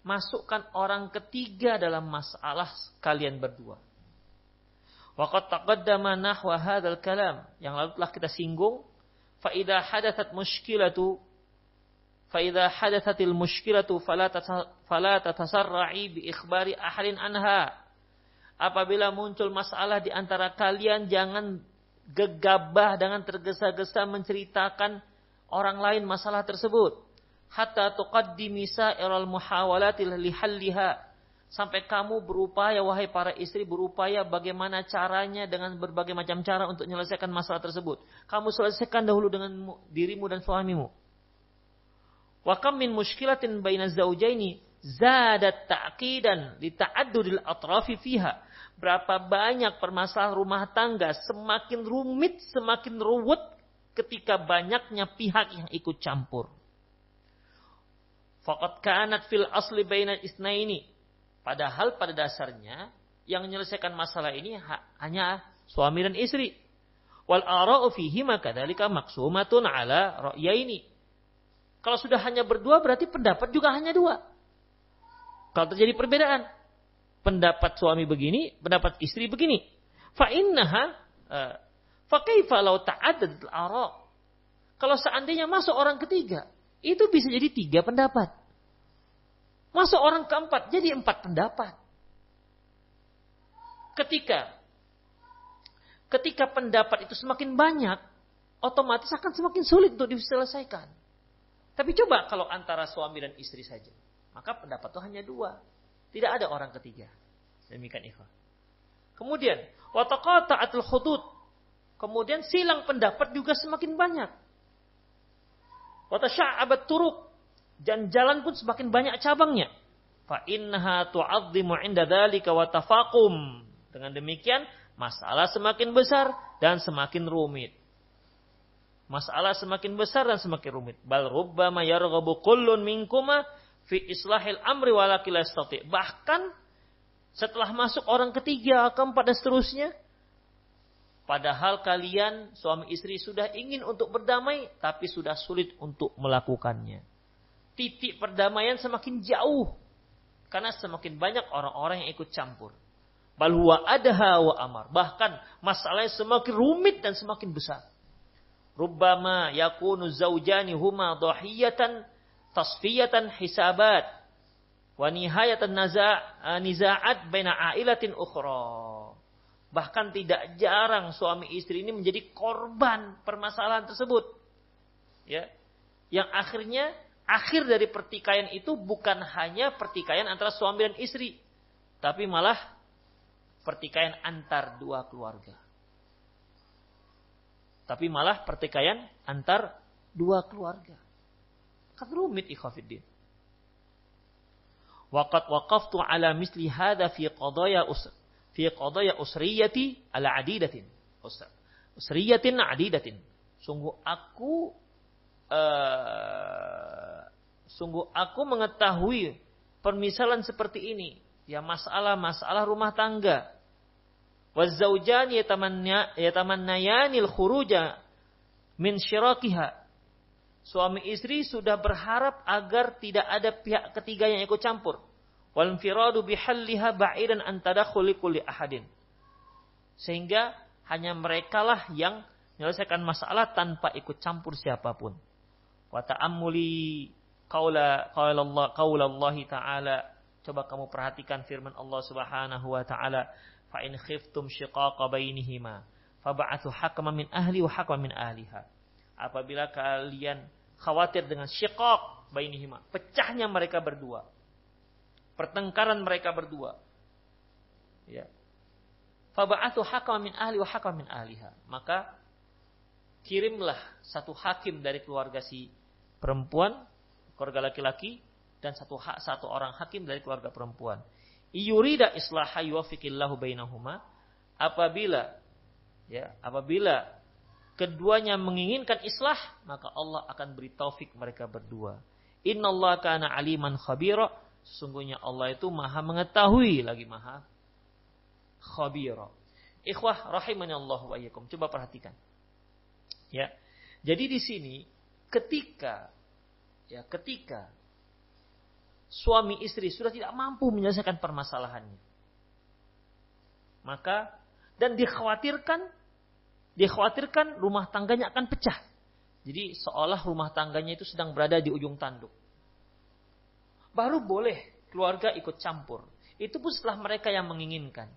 masukkan orang ketiga dalam masalah kalian berdua. Waqad taqaddama nahwa hadzal kalam yang lalu telah kita singgung fa idza hadathat mushkilatu fa idza hadathatil mushkilatu fala tatasarra'i bi ikhbari ahadin anha apabila muncul masalah di antara kalian jangan gegabah dengan tergesa-gesa menceritakan orang lain masalah tersebut. Hatta tuqaddimi sa'iral muhawalati lihalliha sampai kamu berupaya wahai para istri berupaya bagaimana caranya dengan berbagai macam cara untuk menyelesaikan masalah tersebut. Kamu selesaikan dahulu dengan dirimu dan suamimu. Wa kam min mushkilatin baina zawjaini zadat ta'qidan li ta'addudil atrafi fiha. Berapa banyak permasalahan rumah tangga semakin rumit, semakin ruwet ketika banyaknya pihak yang ikut campur. Faqad kanat fil asli baina isnaini. Padahal pada dasarnya yang menyelesaikan masalah ini hanya suami dan istri. Wal ara'u fihi maksumatun ala ra'yaini. Kalau sudah hanya berdua berarti pendapat juga hanya dua. Kalau terjadi perbedaan, pendapat suami begini, pendapat istri begini. Fa innaha uh, fa kaifa law al-ara'? Kalau seandainya masuk orang ketiga, itu bisa jadi tiga pendapat. Masuk orang keempat, jadi empat pendapat. Ketika ketika pendapat itu semakin banyak, otomatis akan semakin sulit untuk diselesaikan. Tapi coba kalau antara suami dan istri saja, maka pendapat itu hanya dua. Tidak ada orang ketiga. Demikian ikhwan. Kemudian, wataqata'atul hudud. Kemudian silang pendapat juga semakin banyak. Watasya'abat turuk dan jalan pun semakin banyak cabangnya. Fa innaha tu'azzimu 'inda dzalika wa tafaqum. Dengan demikian, masalah semakin besar dan semakin rumit. Masalah semakin besar dan semakin rumit. Bal rubbama yarghabu kullun minkuma fi islahil amri walakil Bahkan setelah masuk orang ketiga, keempat dan seterusnya, Padahal kalian suami istri sudah ingin untuk berdamai, tapi sudah sulit untuk melakukannya titik perdamaian semakin jauh. Karena semakin banyak orang-orang yang ikut campur. Bal huwa adha wa amar. Bahkan masalahnya semakin rumit dan semakin besar. Rubbama yakunu zaujani huma dhahiyatan tasfiyatan hisabat wa nihayatan niza'at baina ailatin ukhra. Bahkan tidak jarang suami istri ini menjadi korban permasalahan tersebut. Ya. Yang akhirnya akhir dari pertikaian itu bukan hanya pertikaian antara suami dan istri, tapi malah pertikaian antar dua keluarga. Tapi malah pertikaian antar dua keluarga. Kan rumit ikhafiddin. Waqat waqaftu ala misli hadha fi qadaya usr fi qadaya usriyati ala adidatin. Usriyatin adidatin. Sungguh aku uh, Sungguh aku mengetahui permisalan seperti ini. Ya masalah-masalah rumah tangga. Wazzaujan yatamannayanil khuruja min syirakiha. Suami istri sudah berharap agar tidak ada pihak ketiga yang ikut campur. Wal infiradu bihalliha ba'idan an tadakhuli kulli ahadin. Sehingga hanya merekalah yang menyelesaikan masalah tanpa ikut campur siapa pun. Wa ta'ammuli qaula qaula Allah qaula Allah taala. Coba kamu perhatikan firman Allah Subhanahu wa taala. Fa in khiftum shiqaqa bainihima fab'athu hakaman min ahli wa hakaman min ahliha. Apabila kalian khawatir dengan syiqaq bainihima pecahnya mereka berdua pertengkaran mereka berdua ya. Fab'athu hakaman min ahli wa hakaman min ahliha. Maka kirimlah satu hakim dari keluarga si perempuan keluarga laki-laki dan satu hak satu orang hakim dari keluarga perempuan. Iyurida islaha yuwafiqillahu bainahuma apabila ya apabila keduanya menginginkan islah maka Allah akan beri taufik mereka berdua. Innallaha kana aliman khabira sesungguhnya Allah itu maha mengetahui lagi maha khabira. Ikhwah rahimani Allah wa iyyakum. Coba perhatikan. Ya. Jadi di sini ketika ya ketika suami istri sudah tidak mampu menyelesaikan permasalahannya. Maka dan dikhawatirkan dikhawatirkan rumah tangganya akan pecah. Jadi seolah rumah tangganya itu sedang berada di ujung tanduk. Baru boleh keluarga ikut campur. Itu pun setelah mereka yang menginginkan.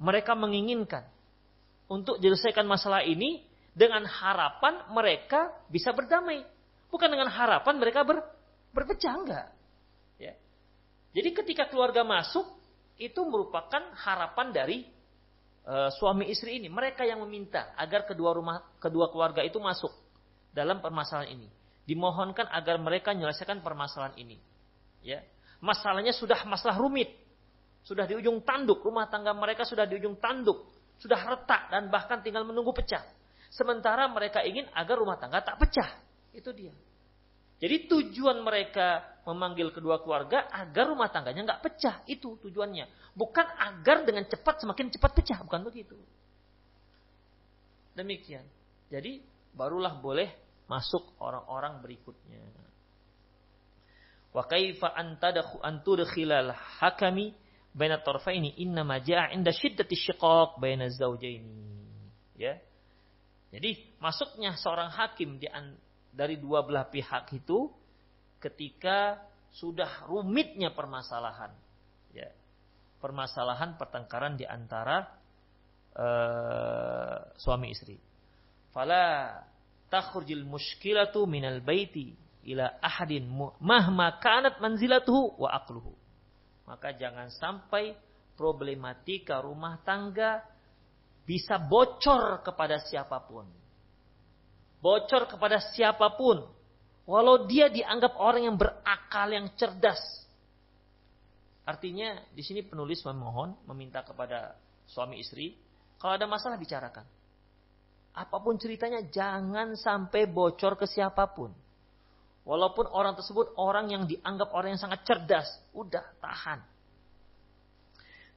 Mereka menginginkan untuk menyelesaikan masalah ini dengan harapan mereka bisa berdamai. Bukan dengan harapan mereka ber, berpecah enggak. Jadi ketika keluarga masuk itu merupakan harapan dari e, suami istri ini. Mereka yang meminta agar kedua rumah kedua keluarga itu masuk dalam permasalahan ini. Dimohonkan agar mereka menyelesaikan permasalahan ini. Ya. Masalahnya sudah masalah rumit. Sudah di ujung tanduk, rumah tangga mereka sudah di ujung tanduk, sudah retak dan bahkan tinggal menunggu pecah. Sementara mereka ingin agar rumah tangga tak pecah. Itu dia. Jadi tujuan mereka memanggil kedua keluarga agar rumah tangganya nggak pecah. Itu tujuannya. Bukan agar dengan cepat semakin cepat pecah. Bukan begitu. Demikian. Jadi barulah boleh masuk orang-orang berikutnya. Wa kaifa antadakhu antudkhilal hakami baina tarfaini inna ma ja'a inda syiddati syiqaq baina zawjaini. Ya. Jadi masuknya seorang hakim di dari dua belah pihak itu ketika sudah rumitnya permasalahan. Ya. Permasalahan pertengkaran di antara uh, suami istri. Fala takhrujil muskilatu minal baiti ila ahadin mahma kanat manzilatuhu wa aqluhu. Maka jangan sampai problematika rumah tangga bisa bocor kepada siapa pun bocor kepada siapa pun. Walau dia dianggap orang yang berakal, yang cerdas. Artinya di sini penulis memohon, meminta kepada suami istri, kalau ada masalah bicarakan. Apa pun ceritanya jangan sampai bocor ke siapa pun. Walaupun orang tersebut orang yang dianggap orang yang sangat cerdas, udah tahan.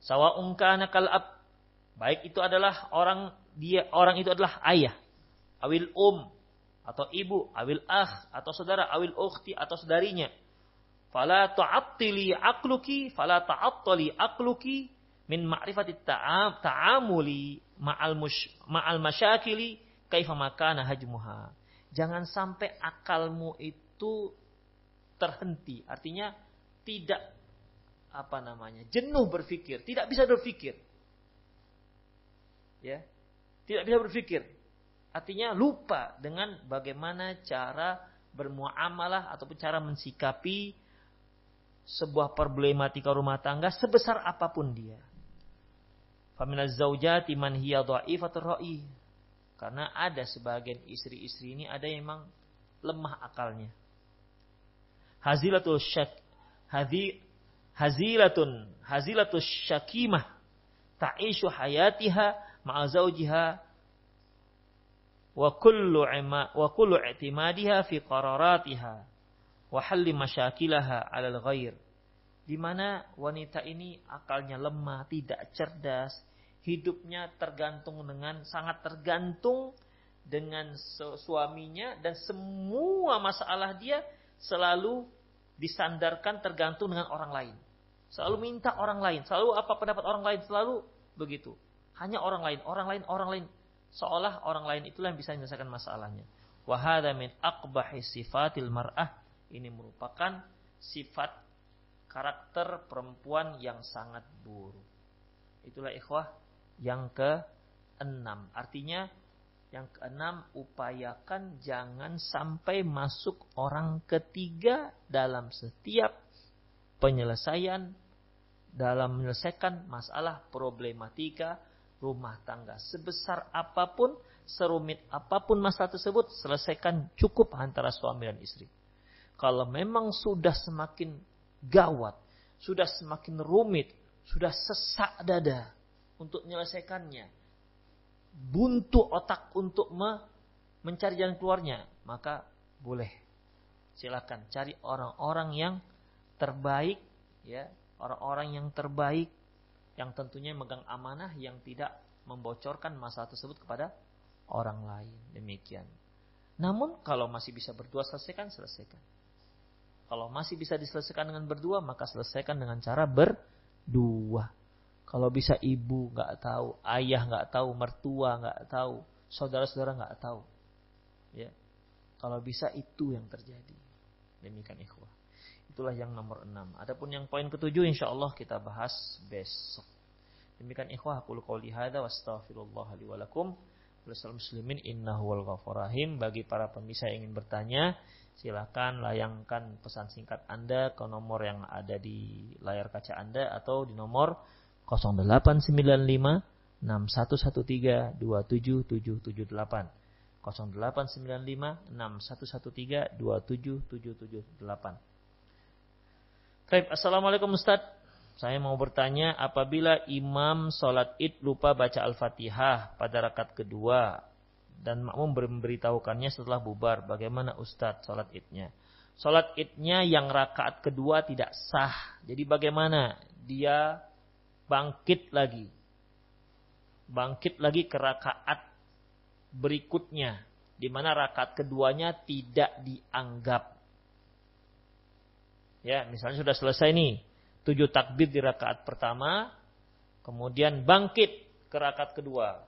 Sawa kana ab baik itu adalah orang dia orang itu adalah ayah awil um atau ibu, awil akh atau saudara, awil ukhti atau saudarinya. Fala ta'attili akluki, fala ta'attali akluki min ma'rifati ta'am, ta'amuli ma'al mush, ma'al masyakili kaifa makana hajmuha. Jangan sampai akalmu itu terhenti. Artinya tidak apa namanya? jenuh berpikir, tidak bisa berpikir. Ya. Tidak bisa berpikir. Artinya lupa dengan bagaimana cara bermuamalah ataupun cara mensikapi sebuah problematika rumah tangga sebesar apa pun dia. Faminaz zaujati man hiya dha'ifatur ra'i. Karena ada sebagian istri-istri ini ada yang memang lemah akalnya. Hazilatul syak hadhi hazilatun hazilatus syakimah ta'ishu hayatiha ma'a zaujiha wa kullu i'timadiha fi qararatiha wa halli di mana wanita ini akalnya lemah, tidak cerdas, hidupnya tergantung dengan sangat tergantung dengan suaminya dan semua masalah dia selalu disandarkan tergantung dengan orang lain. Selalu minta orang lain, selalu apa pendapat orang lain, selalu begitu. Hanya orang lain, orang lain, orang lain seolah orang lain itulah yang bisa menyelesaikan masalahnya. Wahada min akbahi sifatil mar'ah. Ini merupakan sifat karakter perempuan yang sangat buruk. Itulah ikhwah yang keenam. Artinya yang keenam upayakan jangan sampai masuk orang ketiga dalam setiap penyelesaian dalam menyelesaikan masalah problematika rumah tangga. Sebesar apa pun, serumit apa pun masalah tersebut, selesaikan cukup antara suami dan istri. Kalau memang sudah semakin gawat, sudah semakin rumit, sudah sesak dada untuk menyelesaikannya, buntu otak untuk me mencari jalan keluarnya, maka boleh. Silakan cari orang-orang yang terbaik ya, orang-orang yang terbaik yang tentunya megang amanah yang tidak membocorkan masalah tersebut kepada orang lain. Demikian. Namun kalau masih bisa berdua selesaikan, selesaikan. Kalau masih bisa diselesaikan dengan berdua, maka selesaikan dengan cara berdua. Kalau bisa ibu nggak tahu, ayah nggak tahu, mertua nggak tahu, saudara-saudara nggak tahu. Ya, kalau bisa itu yang terjadi. Demikian ikhwah. Itulah yang nomor enam. Adapun yang poin ketujuh insya Allah kita bahas besok. Demikian ikhwah aku qouli hadza wa astaghfirullah li wa lakum. muslimin innahu wal. Bagi para pemirsa yang ingin bertanya, silakan layangkan pesan singkat Anda ke nomor yang ada di layar kaca Anda atau di nomor 0895 6113 27778. 0895 6113 27778. Baik, Assalamualaikum Ustaz. Saya mau bertanya, apabila imam sholat id lupa baca Al-Fatihah pada rakaat kedua dan makmum memberitahukannya setelah bubar, bagaimana Ustadz sholat idnya? Sholat idnya yang rakaat kedua tidak sah. Jadi bagaimana? Dia bangkit lagi. Bangkit lagi ke rakaat berikutnya di mana rakaat keduanya tidak dianggap. Ya, misalnya sudah selesai nih, tujuh takbir di rakaat pertama, kemudian bangkit ke rakaat kedua.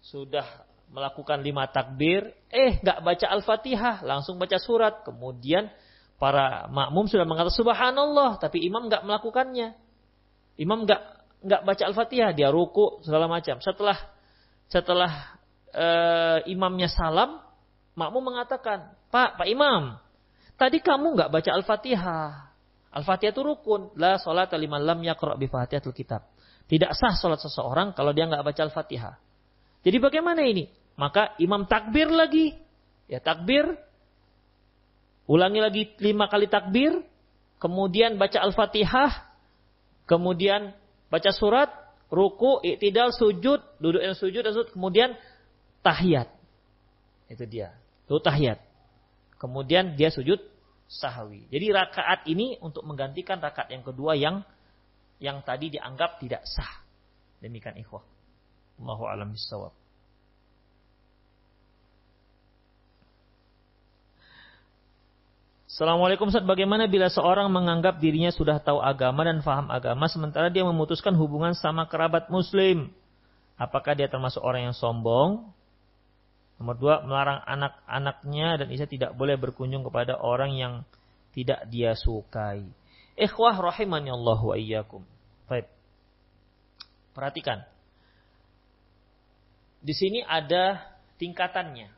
Sudah melakukan lima takbir, eh nggak baca Al-Fatihah, langsung baca surat. Kemudian para makmum sudah mengatakan Subhanallah, tapi imam nggak melakukannya. Imam nggak nggak baca Al-Fatihah, dia ruku segala macam. Setelah setelah e, imamnya salam, makmum mengatakan, Pak, Pak Imam, tadi kamu nggak baca Al-Fatihah. Al-Fatihah itu rukun. La sholat liman lam yakra bi fatihatul kitab. Tidak sah sholat seseorang kalau dia nggak baca Al-Fatihah. Jadi bagaimana ini? Maka imam takbir lagi. Ya takbir. Ulangi lagi lima kali takbir. Kemudian baca Al-Fatihah. Kemudian baca surat. Ruku, iktidal, sujud. Duduk yang sujud, sujud. Kemudian tahiyat. Itu dia. Itu tahiyat. Kemudian dia sujud sahwi. Jadi rakaat ini untuk menggantikan rakaat yang kedua yang yang tadi dianggap tidak sah. Demikian ikhwah. Allahu alam bisawab. Assalamualaikum Ustaz, bagaimana bila seorang menganggap dirinya sudah tahu agama dan faham agama sementara dia memutuskan hubungan sama kerabat muslim? Apakah dia termasuk orang yang sombong? Nomor dua, melarang anak-anaknya dan istri tidak boleh berkunjung kepada orang yang tidak dia sukai. Ikhwah rahimani Allah wa iyyakum. Baik. Perhatikan. Di sini ada tingkatannya.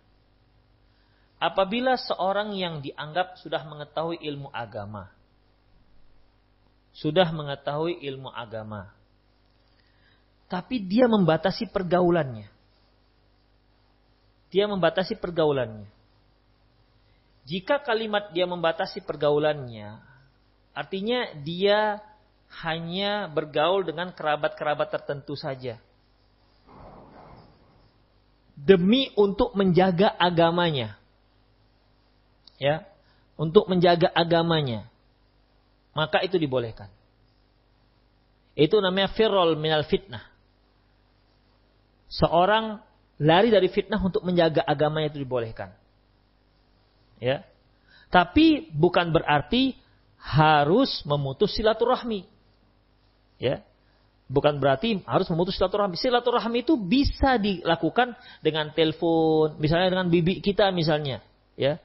Apabila seorang yang dianggap sudah mengetahui ilmu agama, sudah mengetahui ilmu agama, tapi dia membatasi pergaulannya dia membatasi pergaulannya. Jika kalimat dia membatasi pergaulannya, artinya dia hanya bergaul dengan kerabat-kerabat tertentu saja. Demi untuk menjaga agamanya. Ya, untuk menjaga agamanya. Maka itu dibolehkan. Itu namanya firol minal fitnah. Seorang lari dari fitnah untuk menjaga agamanya itu dibolehkan. Ya. Tapi bukan berarti harus memutus silaturahmi. Ya. Bukan berarti harus memutus silaturahmi. Silaturahmi itu bisa dilakukan dengan telepon, misalnya dengan bibi kita misalnya, ya.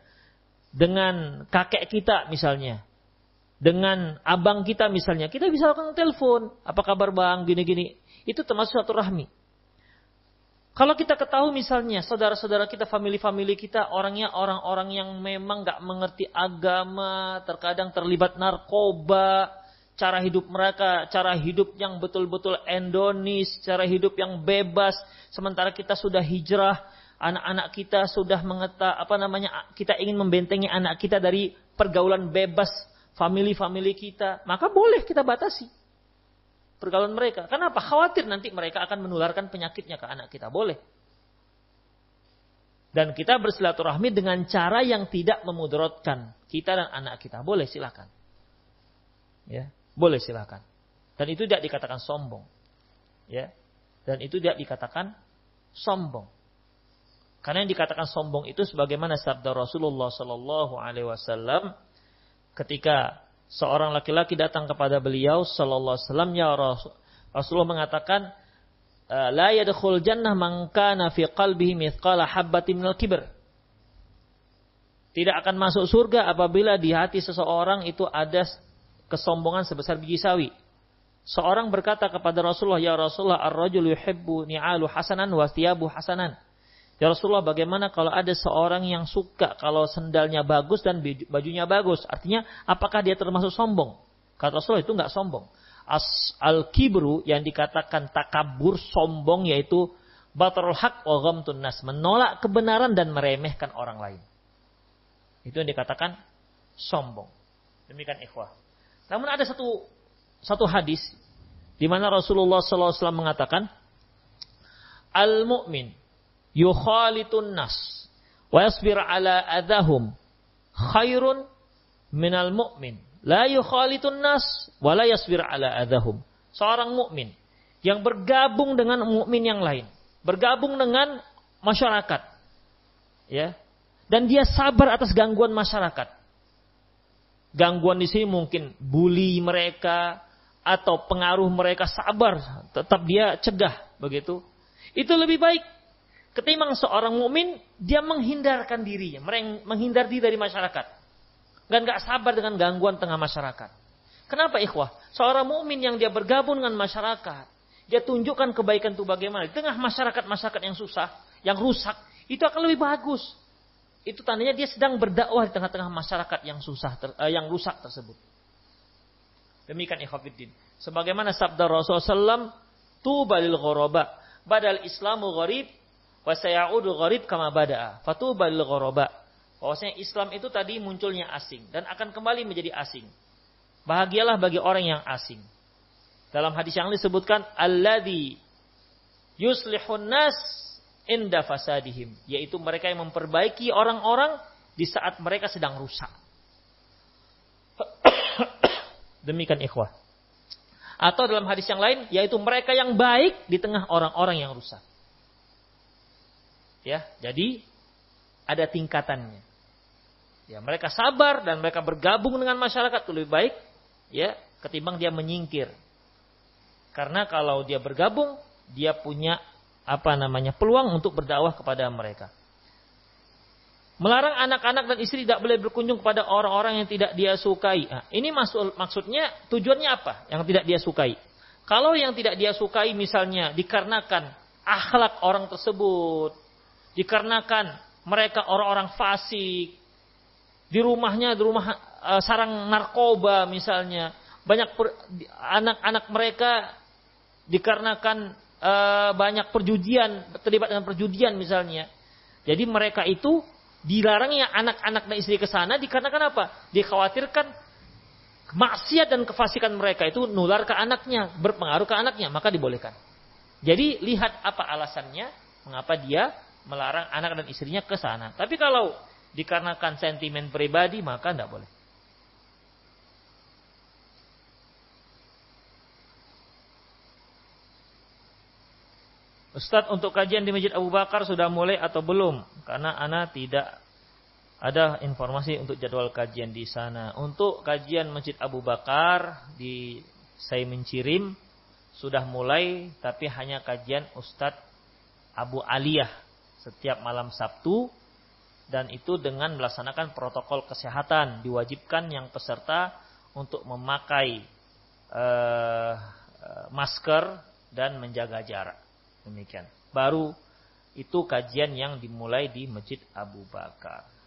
Dengan kakek kita misalnya. Dengan abang kita misalnya, kita bisa lakukan telepon. Apa kabar bang? Gini-gini. Itu termasuk silaturahmi. Kalau kita ketahui misalnya saudara-saudara kita, family-family kita, orangnya orang-orang yang memang gak mengerti agama, terkadang terlibat narkoba, cara hidup mereka, cara hidup yang betul-betul endonis, cara hidup yang bebas, sementara kita sudah hijrah, anak-anak kita sudah mengeta apa namanya, kita ingin membentengi anak kita dari pergaulan bebas family-family kita, maka boleh kita batasi pergaulan mereka. Kenapa? Khawatir nanti mereka akan menularkan penyakitnya ke anak kita. Boleh. Dan kita bersilaturahmi dengan cara yang tidak memudaratkan kita dan anak kita. Boleh silakan. Ya, boleh silakan. Dan itu tidak dikatakan sombong. Ya. Dan itu tidak dikatakan sombong. Karena yang dikatakan sombong itu sebagaimana sabda Rasulullah Sallallahu Alaihi Wasallam ketika seorang laki-laki datang kepada beliau Sallallahu Alaihi Wasallam ya Rasulullah mengatakan la yadkhul jannah man kana fi qalbihi mithqala habbatin minal kibr. Tidak akan masuk surga apabila di hati seseorang itu ada kesombongan sebesar biji sawi. Seorang berkata kepada Rasulullah, "Ya Rasulullah, ar-rajul yuhibbu ni'alu hasanan wa thiyabu hasanan." Ya Rasulullah, bagaimana kalau ada seorang yang suka kalau sendalnya bagus dan bajunya bagus? Artinya, apakah dia termasuk sombong? Kata Rasulullah itu nggak sombong. As al kibru yang dikatakan takabur sombong yaitu batrul haq wa ghamtun nas, menolak kebenaran dan meremehkan orang lain. Itu yang dikatakan sombong. Demikian ikhwah. Namun ada satu satu hadis di mana Rasulullah SAW mengatakan, al mu'min yukhalitun nas. Wa yasbir ala adahum khairun minal mu'min. La yukhalitun nas wa la yasbir ala adahum. Seorang mukmin yang bergabung dengan mukmin yang lain. Bergabung dengan masyarakat. Ya. Dan dia sabar atas gangguan masyarakat. Gangguan di sini mungkin bully mereka atau pengaruh mereka sabar tetap dia cegah begitu. Itu lebih baik Ketimbang seorang mukmin dia menghindarkan dirinya, menghindar diri dari masyarakat. Dan gak sabar dengan gangguan tengah masyarakat. Kenapa ikhwah? Seorang mukmin yang dia bergabung dengan masyarakat, dia tunjukkan kebaikan itu bagaimana. Di tengah masyarakat-masyarakat yang susah, yang rusak, itu akan lebih bagus. Itu tandanya dia sedang berdakwah di tengah-tengah masyarakat yang susah, ter, uh, yang rusak tersebut. Demikian ikhwafiddin. Sebagaimana sabda Rasulullah SAW, Tuba lil ghoroba. Badal islamu gharib, wa sayaudu gharib kama bada'a. Fatuba lil ghuraba. Bahwasanya Islam itu tadi munculnya asing dan akan kembali menjadi asing. Bahagialah bagi orang yang asing. Dalam hadis yang disebutkan alladzi yuslihun nas inda fasadihim. Yaitu mereka yang memperbaiki orang-orang di saat mereka sedang rusak. Demikian ikhwah. Atau dalam hadis yang lain yaitu mereka yang baik di tengah orang-orang yang rusak Ya, jadi ada tingkatannya. Ya, mereka sabar dan mereka bergabung dengan masyarakat itu lebih baik ya ketimbang dia menyingkir. Karena kalau dia bergabung, dia punya apa namanya peluang untuk berdakwah kepada mereka. Melarang anak-anak dan istri tidak boleh berkunjung kepada orang-orang yang tidak dia sukai. Nah, ini maksud, maksudnya tujuannya apa? Yang tidak dia sukai. Kalau yang tidak dia sukai misalnya dikarenakan akhlak orang tersebut, dikarenakan mereka orang-orang fasik. Di rumahnya di rumah uh, sarang narkoba misalnya. Banyak anak-anak mereka dikarenakan uh, banyak perjudian terlibat dengan perjudian misalnya. Jadi mereka itu dilarangnya anak-anak dan istri ke sana dikarenakan apa? Dikhawatirkan maksiat dan kefasikan mereka itu nular ke anaknya berpengaruh ke anaknya maka dibolehkan. Jadi lihat apa alasannya mengapa dia melarang anak dan istrinya ke sana. Tapi kalau dikarenakan sentimen pribadi maka tidak boleh. Ustadz untuk kajian di Masjid Abu Bakar sudah mulai atau belum? Karena anak tidak ada informasi untuk jadwal kajian di sana. Untuk kajian Masjid Abu Bakar di saya mencirim sudah mulai tapi hanya kajian Ustadz Abu Aliyah setiap malam Sabtu dan itu dengan melaksanakan protokol kesehatan diwajibkan yang peserta untuk memakai uh, masker dan menjaga jarak. Demikian. Baru itu kajian yang dimulai di Masjid Abu Bakar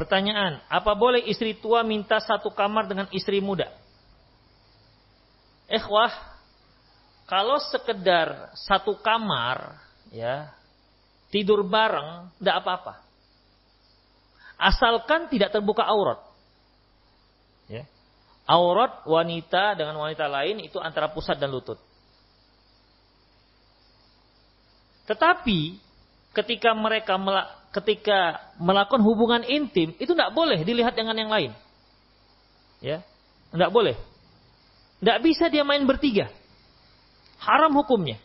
Pertanyaan, apa boleh istri tua minta satu kamar dengan istri muda? Ikhwah, kalau sekedar satu kamar, ya, tidur bareng, tidak apa-apa. Asalkan tidak terbuka aurat. Ya. Aurat wanita dengan wanita lain itu antara pusat dan lutut. Tetapi ketika mereka ketika melakukan hubungan intim itu tidak boleh dilihat dengan yang lain. Ya. Tidak boleh. Tidak bisa dia main bertiga. Haram hukumnya.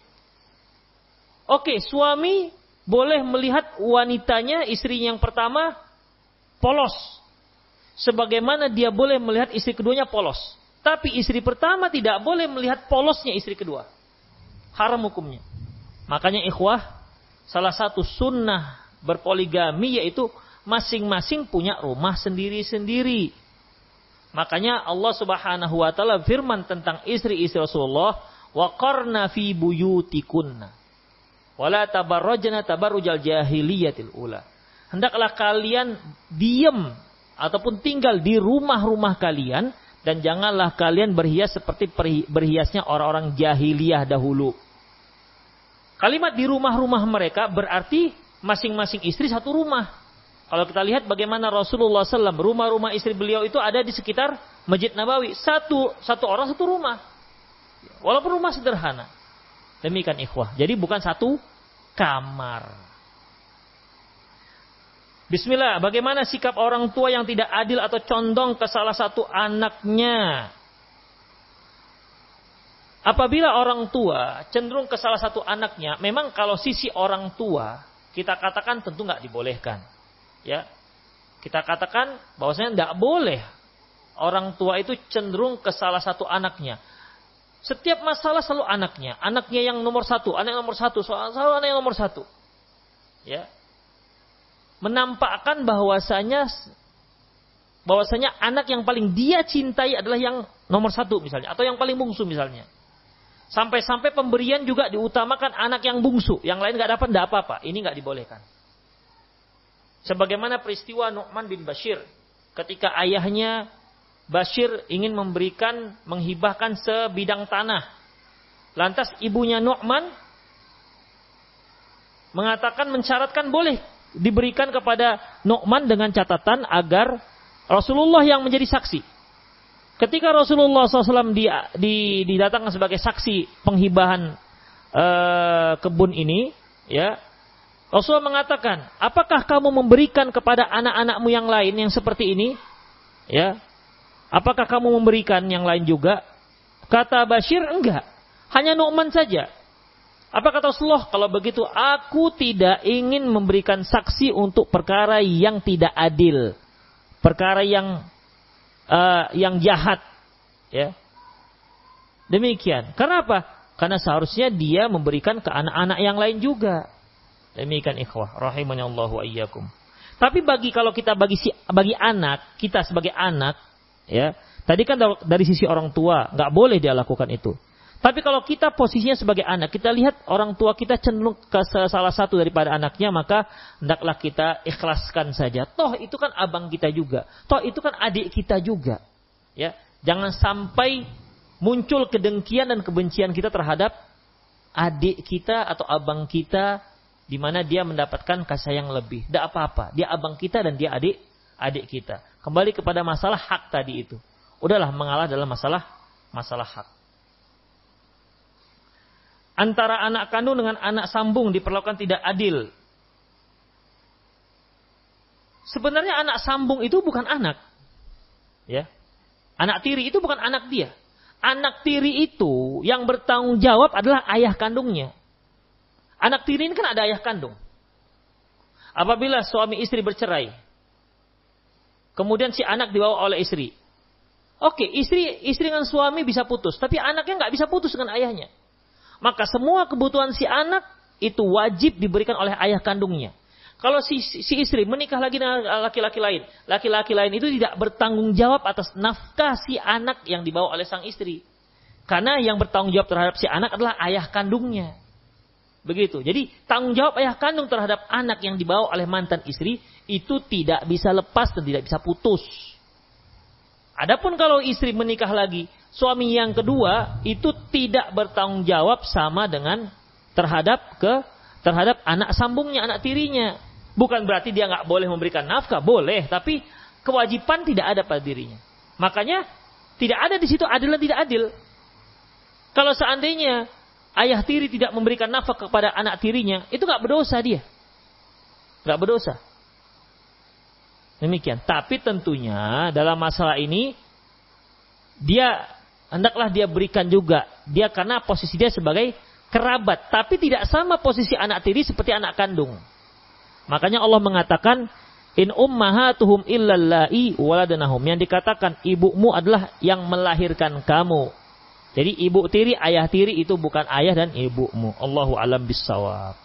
Oke, suami boleh melihat wanitanya, istri yang pertama, polos. Sebagaimana dia boleh melihat istri keduanya polos. Tapi istri pertama tidak boleh melihat polosnya istri kedua. Haram hukumnya. Makanya ikhwah, salah satu sunnah berpoligami yaitu masing-masing punya rumah sendiri-sendiri. Makanya Allah Subhanahu wa taala firman tentang istri-istri Rasulullah, "Wa qarna fi buyutikunna." Wala tabarrajna tabarrujal jahiliyatil ula. Hendaklah kalian diam ataupun tinggal di rumah-rumah kalian dan janganlah kalian berhias seperti berhiasnya orang-orang jahiliyah dahulu. Kalimat di rumah-rumah mereka berarti masing-masing istri satu rumah. Kalau kita lihat bagaimana Rasulullah SAW, rumah-rumah istri beliau itu ada di sekitar Masjid Nabawi. Satu, satu orang satu rumah. Walaupun rumah sederhana. Demikian ikhwah. Jadi bukan satu kamar. Bismillah, bagaimana sikap orang tua yang tidak adil atau condong ke salah satu anaknya? Apabila orang tua cenderung ke salah satu anaknya, memang kalau sisi orang tua kita katakan tentu nggak dibolehkan. Ya, kita katakan bahwasanya tidak boleh orang tua itu cenderung ke salah satu anaknya. Setiap masalah selalu anaknya, anaknya yang nomor satu, anak yang nomor satu, selalu anak yang nomor satu. Ya, menampakkan bahwasanya bahwasanya anak yang paling dia cintai adalah yang nomor satu misalnya, atau yang paling bungsu misalnya. Sampai-sampai pemberian juga diutamakan anak yang bungsu, yang lain nggak dapat nggak apa-apa. Ini nggak dibolehkan. Sebagaimana peristiwa Nu'man bin Bashir ketika ayahnya Bashir ingin memberikan menghibahkan sebidang tanah. Lantas ibunya Nu'man mengatakan mensyaratkan boleh diberikan kepada Nu'man dengan catatan agar Rasulullah yang menjadi saksi. Ketika Rasulullah SAW di, di, didatangkan sebagai saksi penghibahan e, kebun ini, ya Rasulullah mengatakan, apakah kamu memberikan kepada anak-anakmu yang lain yang seperti ini? Ya, apakah kamu memberikan yang lain juga? Kata Bashir, enggak. Hanya Nu'man saja. Apa kata Rasulullah? Kalau begitu, aku tidak ingin memberikan saksi untuk perkara yang tidak adil. Perkara yang uh, yang jahat. Ya. Demikian. Karena apa? Karena seharusnya dia memberikan ke anak-anak yang lain juga. Demikian ikhwah. Rahimahnya Allah wa iyyakum. Tapi bagi kalau kita bagi si, bagi anak, kita sebagai anak, ya, tadi kan dari sisi orang tua nggak boleh dia lakukan itu. Tapi kalau kita posisinya sebagai anak, kita lihat orang tua kita cenderung ke salah satu daripada anaknya, maka hendaklah kita ikhlaskan saja. Toh itu kan abang kita juga. Toh itu kan adik kita juga. Ya, jangan sampai muncul kedengkian dan kebencian kita terhadap adik kita atau abang kita di mana dia mendapatkan kasih sayang lebih. Tidak apa-apa, dia abang kita dan dia adik adik kita. Kembali kepada masalah hak tadi itu. Udahlah mengalah dalam masalah masalah hak antara anak kandung dengan anak sambung diperlakukan tidak adil. Sebenarnya anak sambung itu bukan anak. Ya. Anak tiri itu bukan anak dia. Anak tiri itu yang bertanggung jawab adalah ayah kandungnya. Anak tiri ini kan ada ayah kandung. Apabila suami istri bercerai, kemudian si anak dibawa oleh istri. Oke, istri istri dengan suami bisa putus, tapi anaknya nggak bisa putus dengan ayahnya maka semua kebutuhan si anak itu wajib diberikan oleh ayah kandungnya. Kalau si, si istri menikah lagi dengan laki-laki lain, laki-laki lain itu tidak bertanggung jawab atas nafkah si anak yang dibawa oleh sang istri. Karena yang bertanggung jawab terhadap si anak adalah ayah kandungnya. Begitu. Jadi tanggung jawab ayah kandung terhadap anak yang dibawa oleh mantan istri itu tidak bisa lepas dan tidak bisa putus. Adapun kalau istri menikah lagi, suami yang kedua itu tidak bertanggung jawab sama dengan terhadap ke terhadap anak sambungnya, anak tirinya. Bukan berarti dia nggak boleh memberikan nafkah, boleh, tapi kewajiban tidak ada pada dirinya. Makanya tidak ada di situ adil dan tidak adil. Kalau seandainya ayah tiri tidak memberikan nafkah kepada anak tirinya, itu nggak berdosa dia, nggak berdosa. Demikian. Tapi tentunya dalam masalah ini dia hendaklah dia berikan juga. Dia karena posisi dia sebagai kerabat, tapi tidak sama posisi anak tiri seperti anak kandung. Makanya Allah mengatakan in ummahatuhum illallai waladanahum. Yang dikatakan ibumu adalah yang melahirkan kamu. Jadi ibu tiri, ayah tiri itu bukan ayah dan ibumu. Allahu alam bisawab.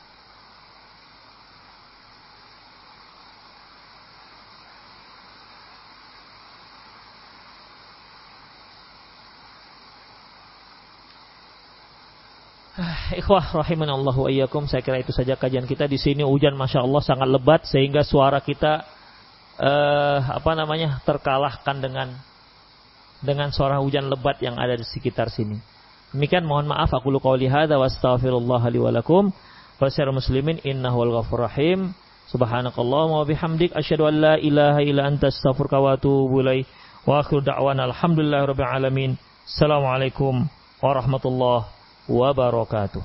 Ikhwah rahimanallahu ayyakum. Saya kira itu saja kajian kita di sini hujan masya Allah sangat lebat sehingga suara kita uh, apa namanya terkalahkan dengan dengan suara hujan lebat yang ada di sekitar sini. Demikian mohon maaf aku luka hadza wa astaghfirullah li wa lakum. muslimin innahu wal ghafur rahim. Subhanakallahumma wa bihamdik asyhadu an la ilaha illa anta astaghfiruka wa atubu ilaik. Wa akhiru da'wana alhamdulillahirabbil alamin. Assalamualaikum warahmatullahi wabarakatuh.